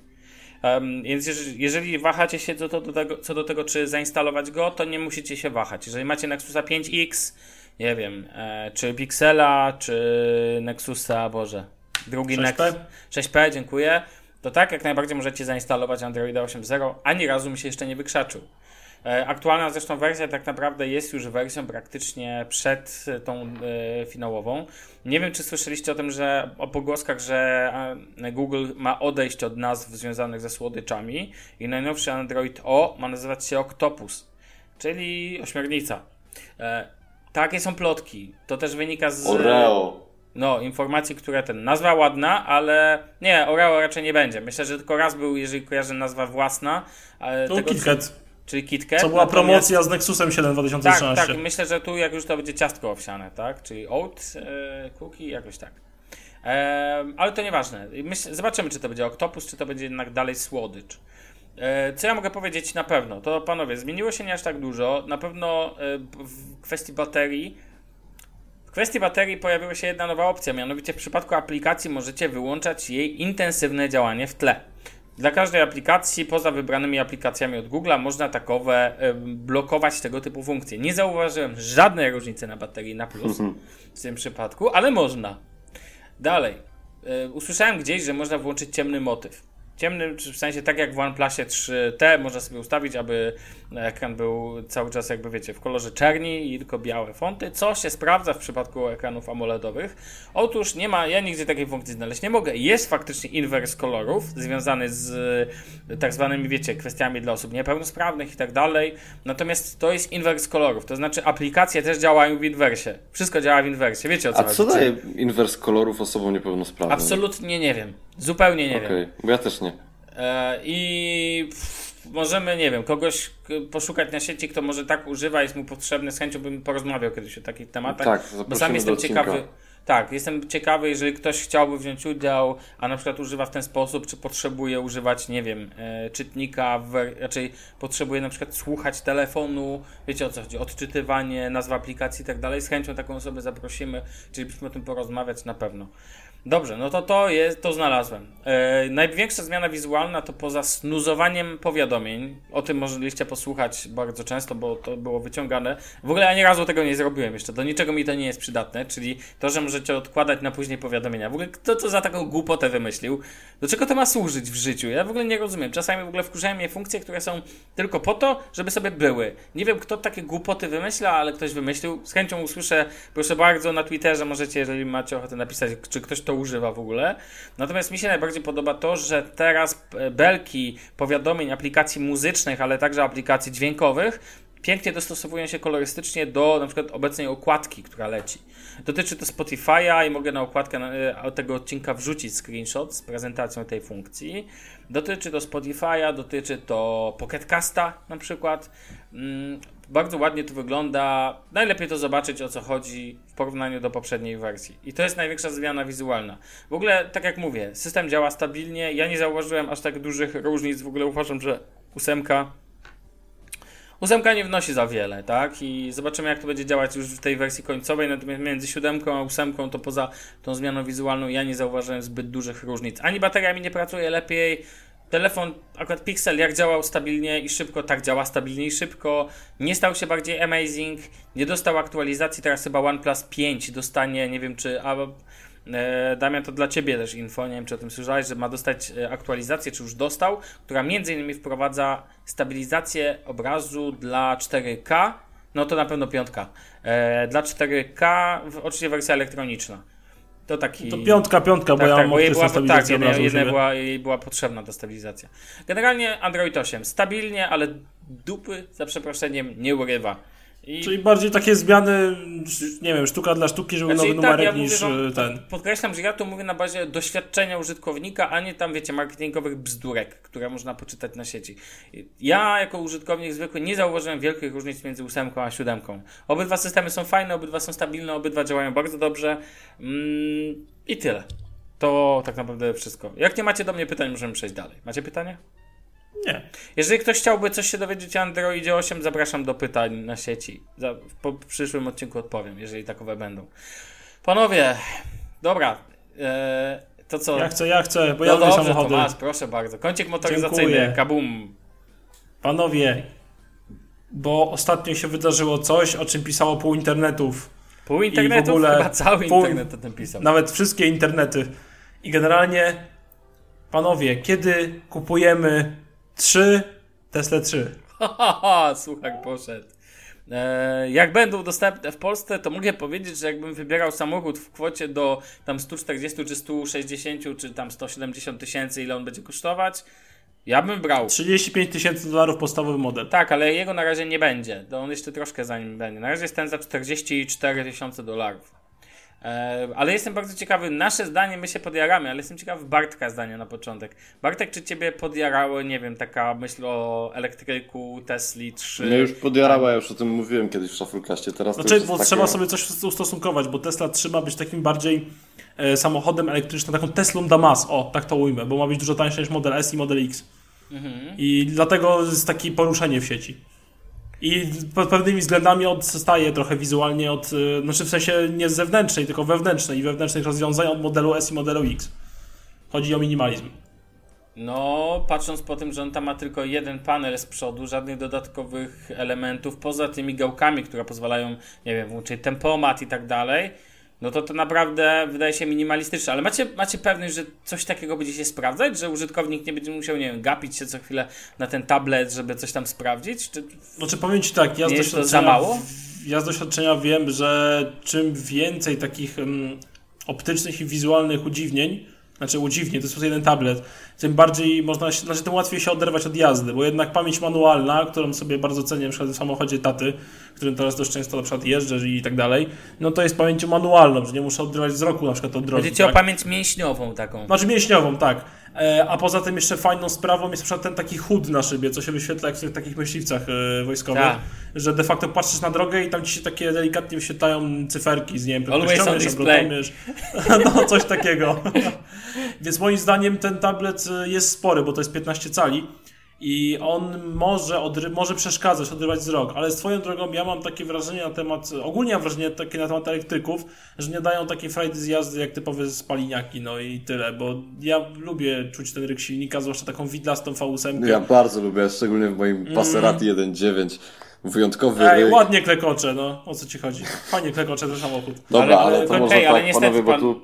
Em, więc jeżeli, jeżeli wahacie się co do, do tego, co do tego, czy zainstalować go, to nie musicie się wahać. Jeżeli macie Nexusa 5X, nie wiem, e, czy Pixela, czy Nexusa, Boże, drugi 6P? Nexus 6P, dziękuję, to tak jak najbardziej możecie zainstalować Androida 8.0. Ani razu mi się jeszcze nie wykrzaczył. E, Aktualna zresztą wersja tak naprawdę jest już wersją praktycznie przed e, tą e, finałową. Nie wiem, czy słyszeliście o tym, że o pogłoskach, że Google ma odejść od nazw związanych ze słodyczami i najnowszy Android O ma nazywać się Octopus, czyli ośmiornica. Takie są plotki. To też wynika z Oreo. no, informacji, które ten. Nazwa ładna, ale nie, Oreo raczej nie będzie. Myślę, że tylko raz był, jeżeli kojarzę nazwa własna. Ale No tego, KitKat. Czyli KitKat. Co była natomiast- promocja z Nexusem 7 Tak, 2013. tak. Myślę, że tu jak już to będzie ciastko owsiane, tak? Czyli oat, e, cookie, jakoś tak. E, ale to nieważne. Myśl, zobaczymy, czy to będzie Octopus, czy to będzie jednak dalej słodycz. E, co ja mogę powiedzieć na pewno? To panowie, zmieniło się nie aż tak dużo. Na pewno e, w kwestii baterii. W kwestii baterii pojawiła się jedna nowa opcja, mianowicie w przypadku aplikacji możecie wyłączać jej intensywne działanie w tle. Dla każdej aplikacji, poza wybranymi aplikacjami od Google'a, można takowe e, blokować tego typu funkcje. Nie zauważyłem żadnej różnicy na baterii na plus w tym przypadku, ale można. Dalej. E, usłyszałem gdzieś, że można włączyć ciemny motyw. Ciemny, czy w sensie tak jak w OnePlusie 3T, można sobie ustawić, aby ekran był cały czas jakby wiecie, w kolorze czerni i tylko białe fonty, co się sprawdza w przypadku ekranów AMOLEDowych. Otóż nie ma, ja nigdzie takiej funkcji znaleźć nie mogę. Jest faktycznie inwers kolorów związany z e, tak zwanymi, wiecie, kwestiami dla osób niepełnosprawnych i tak dalej. Natomiast to jest inwers kolorów, to znaczy aplikacje też działają w inwersie. Wszystko działa w inwersie. Wiecie o co A chodzi? co daje inwers kolorów osobom niepełnosprawnym? Absolutnie nie wiem. Zupełnie nie Okej, wiem. bo ja też nie. E, I możemy, nie wiem, kogoś poszukać na sieci, kto może tak używa, jest mu potrzebny, z chęcią bym porozmawiał kiedyś o takich tematach. Tak, bo sam jestem ciekawy. Tak, jestem ciekawy, jeżeli ktoś chciałby wziąć udział, a na przykład używa w ten sposób, czy potrzebuje używać, nie wiem, e, czytnika, w, raczej potrzebuje na przykład słuchać telefonu, wiecie o co chodzi, odczytywanie, nazwa aplikacji i tak dalej. Z chęcią taką osobę zaprosimy, chcielibyśmy o tym porozmawiać na pewno. Dobrze, no to to jest, to znalazłem. E, największa zmiana wizualna to poza snuzowaniem powiadomień, o tym możliście posłuchać bardzo często, bo to było wyciągane. W ogóle ani razu tego nie zrobiłem jeszcze, do niczego mi to nie jest przydatne, czyli to, że możecie odkładać na później powiadomienia. W ogóle kto to za taką głupotę wymyślił? Do czego to ma służyć w życiu? Ja w ogóle nie rozumiem. Czasami w ogóle wkurzają mnie funkcje, które są tylko po to, żeby sobie były. Nie wiem, kto takie głupoty wymyśla, ale ktoś wymyślił. Z chęcią usłyszę, proszę bardzo, na Twitterze możecie, jeżeli macie ochotę napisać, czy ktoś to używa w ogóle. Natomiast mi się najbardziej podoba to, że teraz e, belki powiadomień aplikacji muzycznych, ale także aplikacji dźwiękowych pięknie dostosowują się kolorystycznie do na przykład obecnej okładki, która leci. Dotyczy to Spotify'a i mogę na okładkę e, tego odcinka wrzucić screenshot z prezentacją tej funkcji. Dotyczy to Spotify'a, dotyczy to Pocketcasta na przykład. Bardzo ładnie to wygląda. Najlepiej to zobaczyć o co chodzi w porównaniu do poprzedniej wersji. I to jest największa zmiana wizualna. W ogóle, tak jak mówię, system działa stabilnie. Ja nie zauważyłem aż tak dużych różnic. W ogóle uważam, że ósemka Ósemka nie wnosi za wiele, tak? I zobaczymy, jak to będzie działać już w tej wersji końcowej. Natomiast między siódemką a ósemką, to poza tą zmianą wizualną, ja nie zauważyłem zbyt dużych różnic. Ani bateria mi nie pracuje lepiej. Telefon, akurat Pixel, jak działał stabilnie i szybko, tak działa stabilnie i szybko. Nie stał się bardziej amazing. Nie dostał aktualizacji. Teraz chyba OnePlus 5 dostanie, nie wiem czy. A, E, Damian, to dla Ciebie też info, nie wiem czy o tym słyszałeś, że ma dostać e, aktualizację, czy już dostał, która między innymi wprowadza stabilizację obrazu dla 4K, no to na pewno piątka. E, dla 4K, w, oczywiście wersja elektroniczna. To taki... To piątka, piątka, bo Tak, ja tak, mam bo jej była, tak, jednej, była, jej była potrzebna ta stabilizacja. Generalnie Android 8 stabilnie, ale dupy za przeproszeniem nie urywa. I Czyli bardziej takie zmiany, nie wiem, sztuka dla sztuki, żeby Znaczy, nowy tak, numerek ja mówię niż wam- y, ten. Podkreślam, że ja to mówię na bazie doświadczenia użytkownika, a nie tam, wiecie, marketingowych bzdurek, które można poczytać na sieci. Ja, jako użytkownik zwykły, nie zauważyłem wielkich różnic między ósemką a siódemką. Obydwa systemy są fajne, obydwa są stabilne, obydwa działają bardzo dobrze. Mm, I tyle. To tak naprawdę wszystko. Jak nie macie do mnie pytań, możemy przejść dalej. Macie pytania? Nie. Jeżeli ktoś chciałby coś się dowiedzieć o Androidzie 8, zapraszam do pytań na sieci. Po przyszłym odcinku odpowiem, jeżeli takowe będą. Panowie, dobra. E, to co? Ja chcę, ja chcę, bo ja no lubię dobrze, samochody. to masz, proszę bardzo. Kącik motoryzacyjny, Dziękuję. kabum. Panowie, bo ostatnio się wydarzyło coś, o czym pisało pół internetów. Pół internetu, ogóle chyba cały pół- internet o tym pisał. Nawet wszystkie internety. I generalnie, panowie, kiedy kupujemy 3 Tesla 3? Haha, słuchaj, poszedł. E, jak będą dostępne w Polsce, to mogę powiedzieć, że jakbym wybierał samochód w kwocie do tam 140 czy 160 czy tam 170 tysięcy, ile on będzie kosztować, ja bym brał. 35 tysięcy dolarów podstawowy model. Tak, ale jego na razie nie będzie. To on jeszcze troszkę za nim będzie. Na razie jest ten za 44 tysiące dolarów. E, ale jestem bardzo ciekawy, nasze zdanie, my się podjaramy, ale jestem ciekawy Bartka zdania na początek. Bartek, czy ciebie podjarało, nie wiem, taka myśl o elektryku Tesli 3? Mnie już podjarała, ja już o tym mówiłem kiedyś w Shufflecastie, teraz to Znaczy, bo takie... trzeba sobie coś ustosunkować, bo Tesla 3 ma być takim bardziej e, samochodem elektrycznym, taką Teslą Damas, o, tak to ujmę, bo ma być dużo tańsze niż Model S i Model X. I dlatego jest takie poruszenie w sieci. I pod pewnymi względami odstaje trochę wizualnie od, e, znaczy w sensie nie zewnętrznej, tylko wewnętrznej i wewnętrznych rozwiązań od modelu S i modelu X. Chodzi o minimalizm. No, patrząc po tym, że on tam ma tylko jeden panel z przodu, żadnych dodatkowych elementów, poza tymi gałkami, które pozwalają, nie wiem, włączyć tempomat i tak dalej, no to to naprawdę wydaje się minimalistyczne. Ale macie, macie pewność, że coś takiego będzie się sprawdzać? Że użytkownik nie będzie musiał, nie wiem, gapić się co chwilę na ten tablet, żeby coś tam sprawdzić? Czy... Znaczy powiem Ci tak, ja z doświadczenia, za mało? ja z doświadczenia wiem, że czym więcej takich mm, optycznych i wizualnych udziwnień, znaczy udziwnień, to jest po prostu jeden tablet, tym bardziej można, się, znaczy tym łatwiej się oderwać od jazdy, bo jednak pamięć manualna, którą sobie bardzo cenię na w samochodzie taty, którym teraz dość często na przykład jeżdżę i tak dalej, no to jest pamięcią manualną, że nie muszę odrywać wzroku na przykład od drogi. O tak? pamięć mięśniową taką. Znaczy mięśniową, tak. E, A poza tym jeszcze fajną sprawą jest na przykład ten taki chód na szybie, co się wyświetla jak w takich myśliwcach e, wojskowych, Tak. że de facto patrzysz na drogę i tam ci się takie delikatnie wyświetlają cyferki z nie wiem, Always on display. no coś takiego. Więc moim zdaniem ten tablet e, jest spory, bo to jest 15 cali i on może, odry- może przeszkadzać, odrywać wzrok, ale swoją drogą ja mam takie wrażenie na temat, ogólnie mam wrażenie takie na temat elektryków, że nie dają takiej frajdy z jazdy jak typowe spaliniaki, no i tyle, bo ja lubię czuć ten ryk silnika, zwłaszcza taką widlastą V8. Ja bardzo lubię, szczególnie w moim Passerati 1.9. Wyjątkowy Ej, ryk. ładnie klekocze, no, o co ci chodzi? Fajnie klekocze ten samochód. Dobra, Ale- ale, to okej, może ale tak, niestety panowie, bo pan- tu,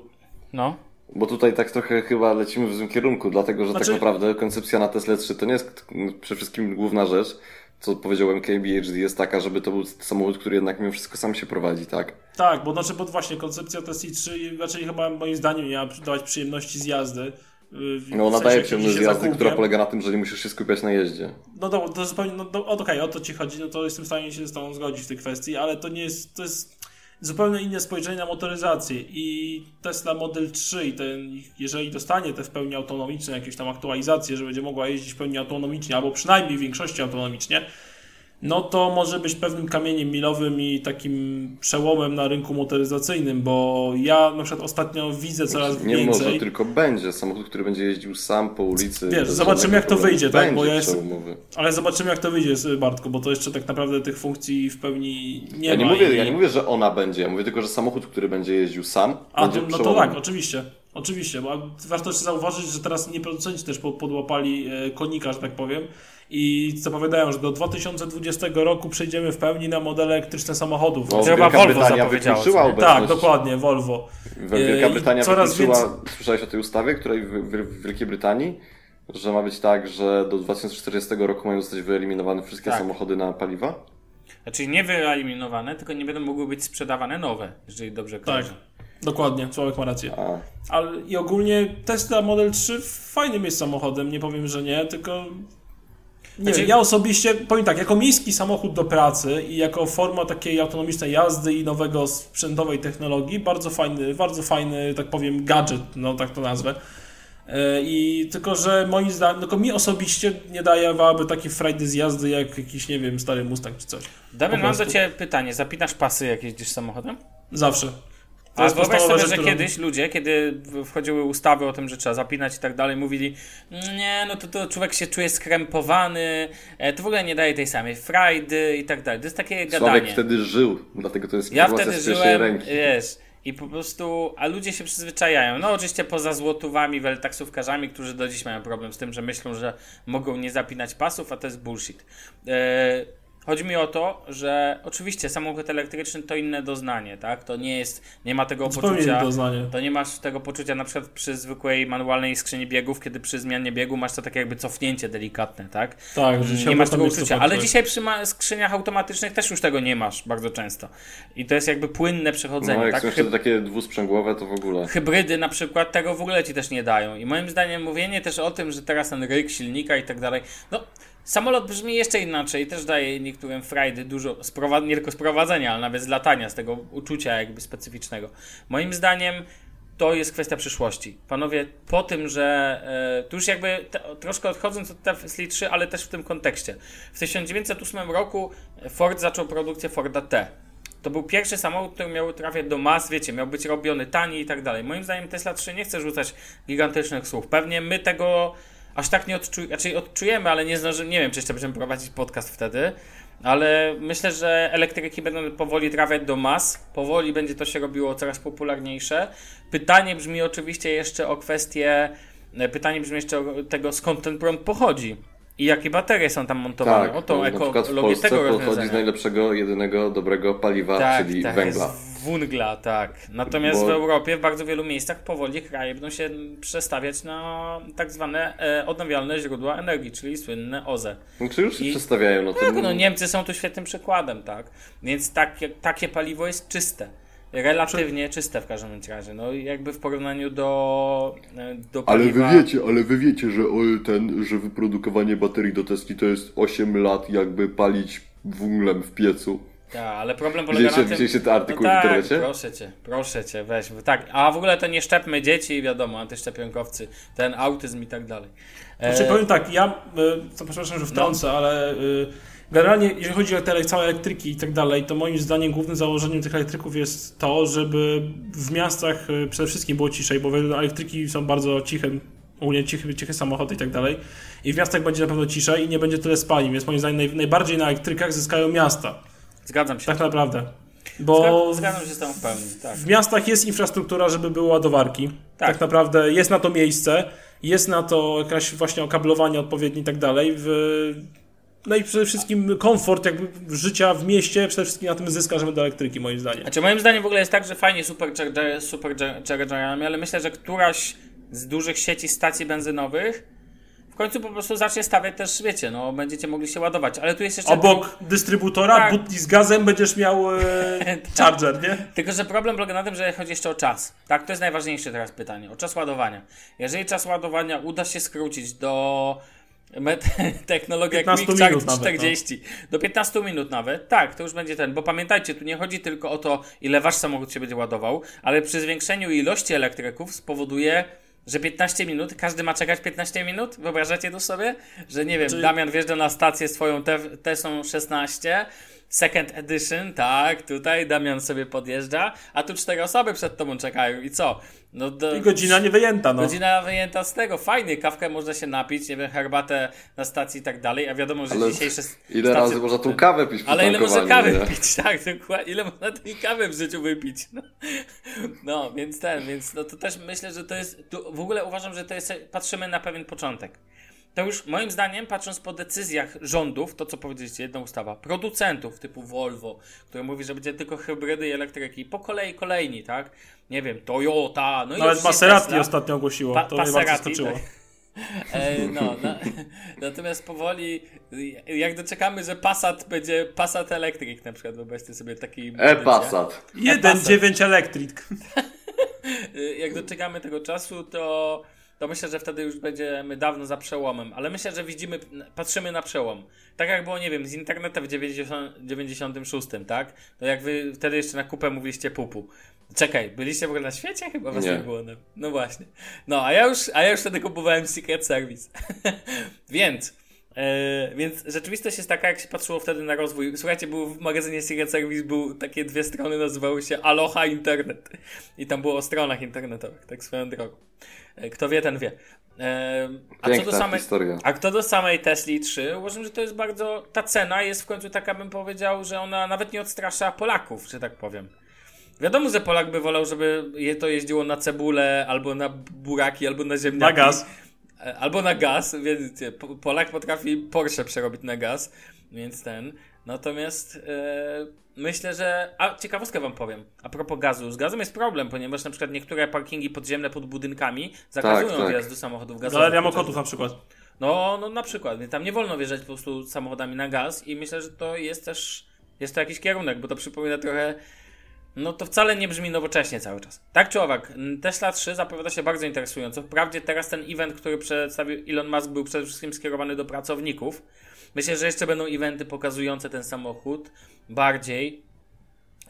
No. Bo tutaj tak trochę chyba lecimy w złym kierunku, dlatego że Znaczy- tak naprawdę koncepcja na Tesla 3 to nie jest przede wszystkim główna rzecz, co powiedział MKBHD jest taka, żeby to był samochód, który jednak mimo wszystko sam się prowadzi, tak? Tak, bo znaczy, bo właśnie koncepcja Tesla 3 raczej chyba moim zdaniem miała dawać przyjemności z jazdy. yy, No ona daje przyjemność z jazdy, która polega na tym, że nie musisz się skupiać na jeździe. No to, to zupełnie, no, no okej, o to ci chodzi, no to jestem w stanie się z tobą zgodzić w tej kwestii, ale to nie jest, to jest zupełnie inne spojrzenie na motoryzację i Tesla Model 3 i ten, jeżeli dostanie te w pełni autonomiczne jakieś tam aktualizacje, że będzie mogła jeździć w pełni autonomicznie, albo przynajmniej w większości autonomicznie, no to może być pewnym kamieniem milowym i takim przełomem na rynku motoryzacyjnym, bo ja na przykład ostatnio widzę coraz Nie więcej... może, tylko będzie samochód, który będzie jeździł sam po ulicy. Wiesz, zobaczymy, jak to wyjdzie, tak, bo ja przełomowy. Ale zobaczymy, jak to wyjdzie, Bartku, bo to jeszcze tak naprawdę tych funkcji w pełni nie Ja nie, ma. mówię, i- ja nie mówię, że ona będzie, ja mówię tylko, że samochód, który będzie jeździł sam, A, będzie to, no to tak, oczywiście. Oczywiście, bo warto jeszcze zauważyć, że teraz nie producenci też po- podłapali e, konika, że tak powiem. I zapowiadają, że do 2020 roku przejdziemy w pełni na modele elektryczne samochodów. No, Chyba Wielka Volvo Brytania wykluczyła obecność. tak, dokładnie, Volvo. Wielka E, Brytania coraz wykluczyła, więcej- słyszałeś o tej ustawie, której w, w, w Wielkiej Brytanii, że ma być tak, że do 2040 roku mają zostać wyeliminowane wszystkie Tak. samochody na paliwa? Znaczy nie wyeliminowane, tylko nie będą mogły być sprzedawane nowe, jeżeli dobrze Tak, kojarzę. dokładnie, Sławek ma rację. A, Ale i ogólnie Tesla Model 3 fajnym jest samochodem, nie powiem, że nie, tylko nie Znaczy- ja osobiście powiem tak, jako miejski samochód do pracy i jako forma takiej autonomicznej jazdy i nowego sprzętowej technologii, bardzo fajny, bardzo fajny, tak powiem, gadżet, no tak to nazwę. E, I tylko, że moim zdaniem, tylko mi osobiście nie dawałaby takiej frajdy z jazdy jak jakiś, nie wiem, stary Mustang czy coś. Damian, mam do. Ciebie pytanie. Zapinasz pasy, jak jeździsz samochodem? Zawsze. To A jest wyobraź podstawowa sobie, rzecz, że którą- kiedyś ludzie, kiedy wchodziły ustawy o tym, że trzeba zapinać i tak dalej, mówili nie, no to, to człowiek się czuje skrępowany, e, to w ogóle nie daje tej samej frajdy i tak dalej. To jest takie gadanie. Sławek wtedy żył, dlatego to jest Ja wtedy z pierwszej żyłem, ręki. wiesz, i po prostu, a ludzie się przyzwyczajają. No oczywiście poza złotówami, weltaksówkarzami, którzy do dziś mają problem z tym, że myślą, że mogą nie zapinać pasów, a to jest bullshit. E, Chodzi mi o to, że oczywiście samochód elektryczny to inne doznanie, tak? To nie jest, nie ma tego Zupełnie poczucia. inne doznanie. To nie masz tego poczucia na przykład przy zwykłej manualnej skrzyni biegów, kiedy przy zmianie biegu masz to takie jakby cofnięcie delikatne, tak? Tak, że się nie masz tego uczucia. Ale dzisiaj przy ma- skrzyniach automatycznych też już tego nie masz bardzo często. I to jest jakby płynne przechodzenie, No, jak tak? są jeszcze takie dwusprzęgłowe, to w ogóle. Hybrydy na przykład tego w ogóle ci też nie dają. I moim zdaniem mówienie też o tym, że teraz ten ryk silnika i tak dalej, no Samolot brzmi jeszcze inaczej, też daje niektórym frajdy dużo, sprowa- nie tylko sprowadzenia, ale nawet z latania, z tego uczucia jakby specyficznego. Moim zdaniem to jest kwestia przyszłości. Panowie, po tym, że e, tu już jakby te, troszkę odchodząc od Tesla 3, ale też w tym kontekście. W 1908 roku Ford zaczął produkcję Forda T. To był pierwszy samochód, który miał trafiać do mas, wiecie, miał być robiony tani i tak dalej. Moim zdaniem Tesla 3 nie chce rzucać gigantycznych słów. Pewnie my tego aż tak nie odczujemy, znaczy odczujemy, ale nie zdążymy, nie wiem, czy jeszcze będziemy prowadzić podcast wtedy, ale myślę, że elektryki będą powoli trafiać do mas, powoli będzie to się robiło coraz popularniejsze. Pytanie brzmi oczywiście jeszcze o kwestię, pytanie brzmi jeszcze o tego, skąd ten prąd pochodzi. I jakie baterie są tam montowane? Tak, o tą no, na przykład w ekologię Polsce tego pochodzi z najlepszego, jedynego dobrego paliwa, Tak, czyli tak, węgla. jest węgla, tak. Natomiast Bo- w Europie w bardzo wielu miejscach powoli kraje będą się przestawiać na tak zwane e, odnawialne źródła energii, czyli słynne OZE. Znaczy już się I- przestawiają, to Tak, no Niemcy są tu świetnym przykładem, tak. Więc takie, takie paliwo jest czyste. Relatywnie czyste w każdym razie. No jakby w porównaniu do, e, do Ale paliwa... wy wiecie, ale wy wiecie, że ten, że wyprodukowanie baterii do Tesli to jest 8 lat jakby palić węglem w piecu. Tak, ale problem polega Widzieliście- na tym... widzieliście ten artykuł no w tak, internecie? proszę cię, proszę cię, weź. Tak, a w ogóle to nie szczepmy dzieci, wiadomo, antyszczepionkowcy, ten autyzm i tak dalej. E, Znaczy powiem tak, ja, y, to przepraszam, że wtrącę, No. ale y, generalnie jeżeli chodzi o te całe elektryki i tak dalej, to moim zdaniem głównym założeniem tych elektryków jest to, żeby w miastach przede wszystkim było ciszej, bo elektryki są bardzo cichym, ogólnie cichy, cichy samochody i tak dalej. I w miastach będzie na pewno ciszej i nie będzie tyle spalin, więc moim zdaniem naj, najbardziej na elektrykach zyskają miasta. Zgadzam się. Tak naprawdę. Bo Zgadzam, się z tą w pełni, tak. w miastach jest infrastruktura, żeby były ładowarki. Tak. Tak. naprawdę jest na to miejsce, jest na to jakaś właśnie okablowanie odpowiednie i tak dalej. W... No i przede wszystkim komfort jakby życia w mieście, przede wszystkim na tym zyska, że będą elektryki moim zdaniem. Znaczy moim zdaniem w ogóle jest tak, że fajnie supercharger, superchargerami, ale myślę, że któraś z dużych sieci stacji benzynowych w końcu po prostu zacznie stawiać też, wiecie, no będziecie mogli się ładować, ale tu jest jeszcze... Obok dystrybutora, Tak. butli z gazem będziesz miał e, charger, nie? Tylko, że problem polega na tym, że chodzi jeszcze o czas. Tak, to jest najważniejsze teraz pytanie. O czas ładowania. Jeżeli czas ładowania uda się skrócić do technologii jak 15 Quick Charge minut nawet, no. 40, do 15 minut nawet, tak, to już będzie ten. Bo pamiętajcie, tu nie chodzi tylko o to, ile wasz samochód się będzie ładował, ale przy zwiększeniu ilości elektryków spowoduje że 15 minut, każdy ma czekać 15 minut? Wyobrażacie to sobie? Że nie wiem, Czy- Damian wjeżdża na stację swoją Te- Teslą 16, Second Edition, tak, tutaj Damian sobie podjeżdża, a tu cztery osoby przed tobą czekają i co? No do, I godzina nie wyjęta, no. Godzina wyjęta z tego, fajnie, kawkę można się napić, nie wiem, herbatę na stacji i tak dalej, a wiadomo, że Ale dzisiejsze Ile stacje- razy można tą kawę pić ale ile można kawy nie? pić, tak, dokładnie. Ile można tej kawy w życiu wypić. No, no więc ten, więc no to też myślę, że to jest. Tu w ogóle uważam, że to jest. Patrzymy na pewien początek. To już moim zdaniem, patrząc po decyzjach rządów, to co powiedzieliście, jedna ustawa, producentów typu Volvo, który mówi, że będzie tylko hybrydy i elektryki, po kolei kolejni, tak? Nie wiem, Toyota, no i Nawet Maserati Tesla. ostatnio ogłosiło, Pa- to mnie bardzo zaskoczyło. tak. E, no, na, natomiast powoli, jak doczekamy, że Passat będzie Passat Electric na przykład, wyobraźcie sobie taki... E-Passat. 1.9 Electric. Y, Jak doczekamy tego czasu, to, to myślę, że wtedy już będziemy dawno za przełomem, ale myślę, że widzimy, patrzymy na przełom. Tak jak było, nie wiem, z internetem w 90, 96, tak? To jak wy wtedy jeszcze na kupę mówiliście pupu. Czekaj, byliście w ogóle na świecie? Chyba was nie, Nie. było. No, no właśnie. No, a ja już, a ja już wtedy kupowałem Secret Service. więc... E, więc rzeczywistość jest taka, jak się patrzyło wtedy na rozwój. Słuchajcie, był w magazynie Secret Service był takie dwie strony, nazywały się Aloha Internet. I tam było o stronach internetowych, tak swoją drogą. E, kto wie, ten wie. E, a, co do samej, historia. a kto do samej Tesli 3, uważam, że to jest bardzo. Ta cena jest w końcu taka, bym powiedział, że ona nawet nie odstrasza Polaków, że tak powiem. Wiadomo, że Polak by wolał, żeby je to jeździło na cebulę, albo na buraki, albo na ziemniaki. Na gaz. Albo na gaz, więc Po- Polak potrafi Porsche przerobić na gaz, więc ten. Natomiast e, myślę, że. A ciekawostkę wam powiem. A propos gazu. Z gazem jest problem, ponieważ na przykład niektóre parkingi podziemne pod budynkami zakazują tak. wjazdu samochodów gazowych. Galeria Mokotów na przykład. No, no na przykład, więc tam nie wolno wjeżdżać po prostu samochodami na gaz i myślę, że to jest też, jest to jakiś kierunek, bo to przypomina trochę, no to wcale nie brzmi nowocześnie cały czas. Tak czy owak, Tesla 3 zapowiada się bardzo interesująco. Wprawdzie teraz ten event, który przedstawił Elon Musk był przede wszystkim skierowany do pracowników, Myślę, że jeszcze będą eventy pokazujące ten samochód bardziej.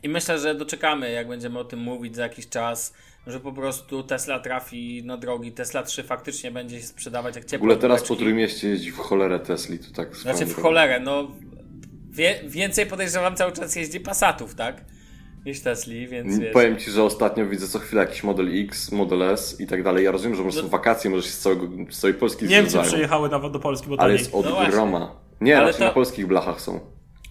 I myślę, że doczekamy, jak będziemy o tym mówić za jakiś czas, że po prostu Tesla trafi na drogi. Tesla 3 faktycznie będzie się sprzedawać jak W ciepłe ogóle teraz po. Trójmieście jeździ w cholerę Tesli, to tak Znaczy w cholerę, no wie, więcej podejrzewam cały czas jeździ Passatów, tak? Niż Tesli, więc wiesz. Powiem Ci, że ostatnio widzę co chwilę jakiś Model X, Model S i tak dalej. Ja rozumiem, że może No- są wakacje, może się z, całego, z całej Polski Niemcy zjeżdżają. przyjechały nawet do Polski, bo Ale jest od No. Nie, Ale raczej to- na polskich blachach są.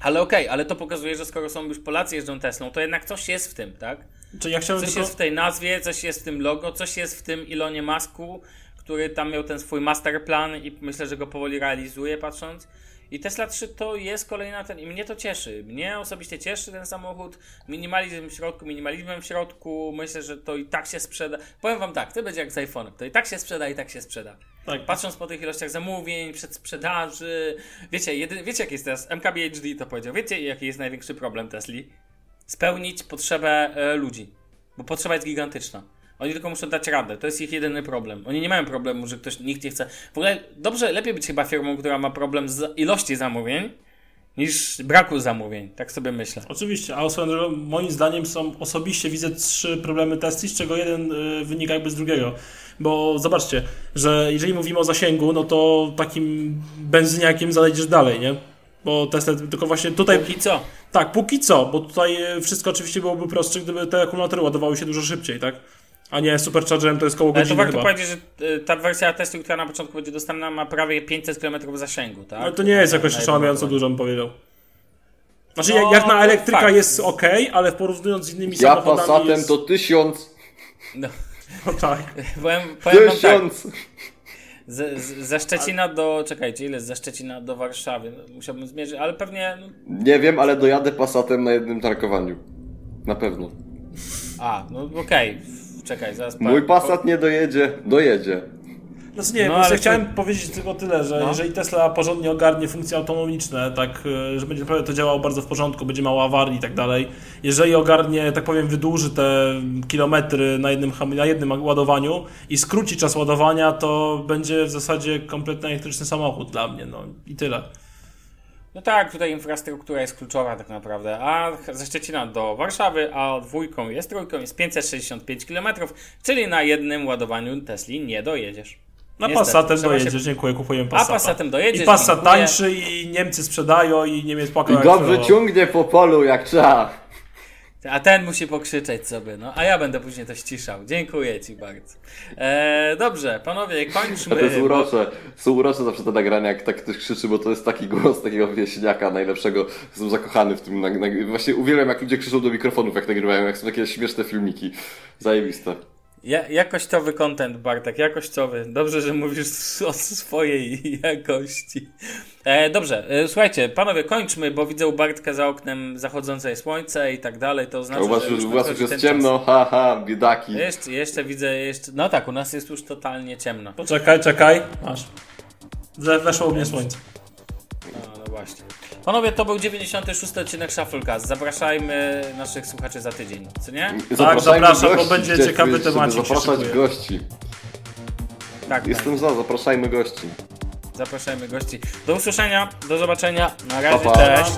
Ale okej, ale to pokazuje, że skoro są już Polacy jeżdżą Teslą, to jednak coś jest w tym, tak? Czy ja chciałem Coś tylko... jest w tej nazwie, coś jest w tym logo, coś jest w tym Ilonie Masku, który tam miał ten swój masterplan i myślę, że go powoli realizuje patrząc. I Tesla 3 to jest kolejna ten i mnie to cieszy. Mnie osobiście cieszy ten samochód. Minimalizm w środku, minimalizmem w środku. Myślę, że to i tak się sprzeda. Powiem wam tak, to będzie jak z iPhone'em. To i tak się sprzeda, i tak się sprzeda. Tak. Patrząc po tych ilościach zamówień, przedsprzedaży. Wiecie, jedy, wiecie jaki jest teraz? MKBHD to powiedział. Wiecie jaki jest największy problem Tesli? Spełnić potrzebę e, ludzi. Bo potrzeba jest gigantyczna. Oni tylko muszą dać radę. To jest ich jedyny problem. Oni nie mają problemu, że ktoś nikt nie chce. W ogóle dobrze, lepiej być chyba firmą, która ma problem z ilości zamówień, niż braku zamówień. Tak sobie myślę. Oczywiście, a swoją moim zdaniem są osobiście widzę trzy problemy Tesli, z czego jeden y, wynika jakby z drugiego. Bo zobaczcie, że jeżeli mówimy o zasięgu, no to takim benzyniakiem zajdziesz dalej, nie? Bo Tesla tylko właśnie tutaj. Póki co. Tak, póki co, bo tutaj e, wszystko oczywiście byłoby prostsze, gdyby te akumulatory ładowały się dużo szybciej, tak? A nie superchargerem to jest koło Ale to godziny warto chyba. powiedzieć, że y, ta wersja Tesli, która na początku będzie dostępna, ma prawie 500 km zasięgu, tak? Ale to nie jest jakoś jedno dużo, bym powiedział. Znaczy, No, jak, jak na elektryka fakt. jest ok, ale porównując z innymi Ja samochodami Passatem jest... to tysiąc, No, No tak. powiem, powiem wam tak, tysiąc. z, z, ze Szczecina do, czekajcie, ile jest ze Szczecina do Warszawy? No, musiałbym zmierzyć, ale pewnie, no, Nie wiem, ale dojadę Passatem na jednym tankowaniu. Na pewno. a, no okej, czekaj, zaraz Mój. Passat nie dojedzie, dojedzie. Znaczy nie, No, ale chciałem to- powiedzieć tylko tyle, że No. jeżeli Tesla porządnie ogarnie funkcje autonomiczne, tak, e, że będzie naprawdę to działało bardzo w porządku, będzie mało awarii i tak dalej, jeżeli ogarnie, tak powiem, wydłuży te kilometry na jednym, na jednym ładowaniu i skróci czas ładowania, to będzie w zasadzie kompletny elektryczny samochód dla mnie, no i tyle. No tak, tutaj infrastruktura jest kluczowa tak naprawdę, a ze Szczecina do Warszawy, a dwójką jest trójką, jest 565 km, czyli na jednym ładowaniu Tesli nie dojedziesz. Na Niestety, Passatem dojedziesz, się- dziękuję, kupujemy A Passata. Passatem dojedziesz, I Passat dziękuję. tańszy i Niemcy sprzedają i Niemiec płakał I dobrze ciągnie po polu jak trzeba. A ten musi pokrzyczeć sobie, no, a ja będę później to ściszał. Dziękuję Ci bardzo. E, dobrze, panowie, kończmy. To jest urocze. Są urocze zawsze te nagrania, jak tak ktoś krzyczy, bo to jest taki głos takiego wieśniaka najlepszego. Jestem zakochany w tym. nag- nag- Właśnie uwielbiam, jak ludzie krzyczą do mikrofonów, jak nagrywają, jak są takie śmieszne filmiki. Zajebiste. Ja, jakościowy content, Bartek, jakościowy. Dobrze, że mówisz o swojej jakości. E, dobrze, e, słuchajcie, panowie, kończmy, bo widzę u Bartka za oknem zachodzące słońce i tak dalej. To A znaczy, u was, że już, u was już jest ciemno, haha, biedaki. Czas. Jeszcze, jeszcze widzę, jeszcze. No tak, u nas jest już totalnie ciemno. Poczekaj, czekaj, masz. We- Weszło u mnie słońce. No, no właśnie. Panowie, to był 96 odcinek Shufflecast. Zapraszajmy naszych słuchaczy za tydzień, co nie? Zapraszajmy zapraszam, bo gości, będzie gdzie- ciekawy się Zapraszać gości. Tak, tak. Jestem za, zapraszajmy gości. Zapraszajmy gości. Do usłyszenia, do zobaczenia. Na razie, Pa, pa. cześć.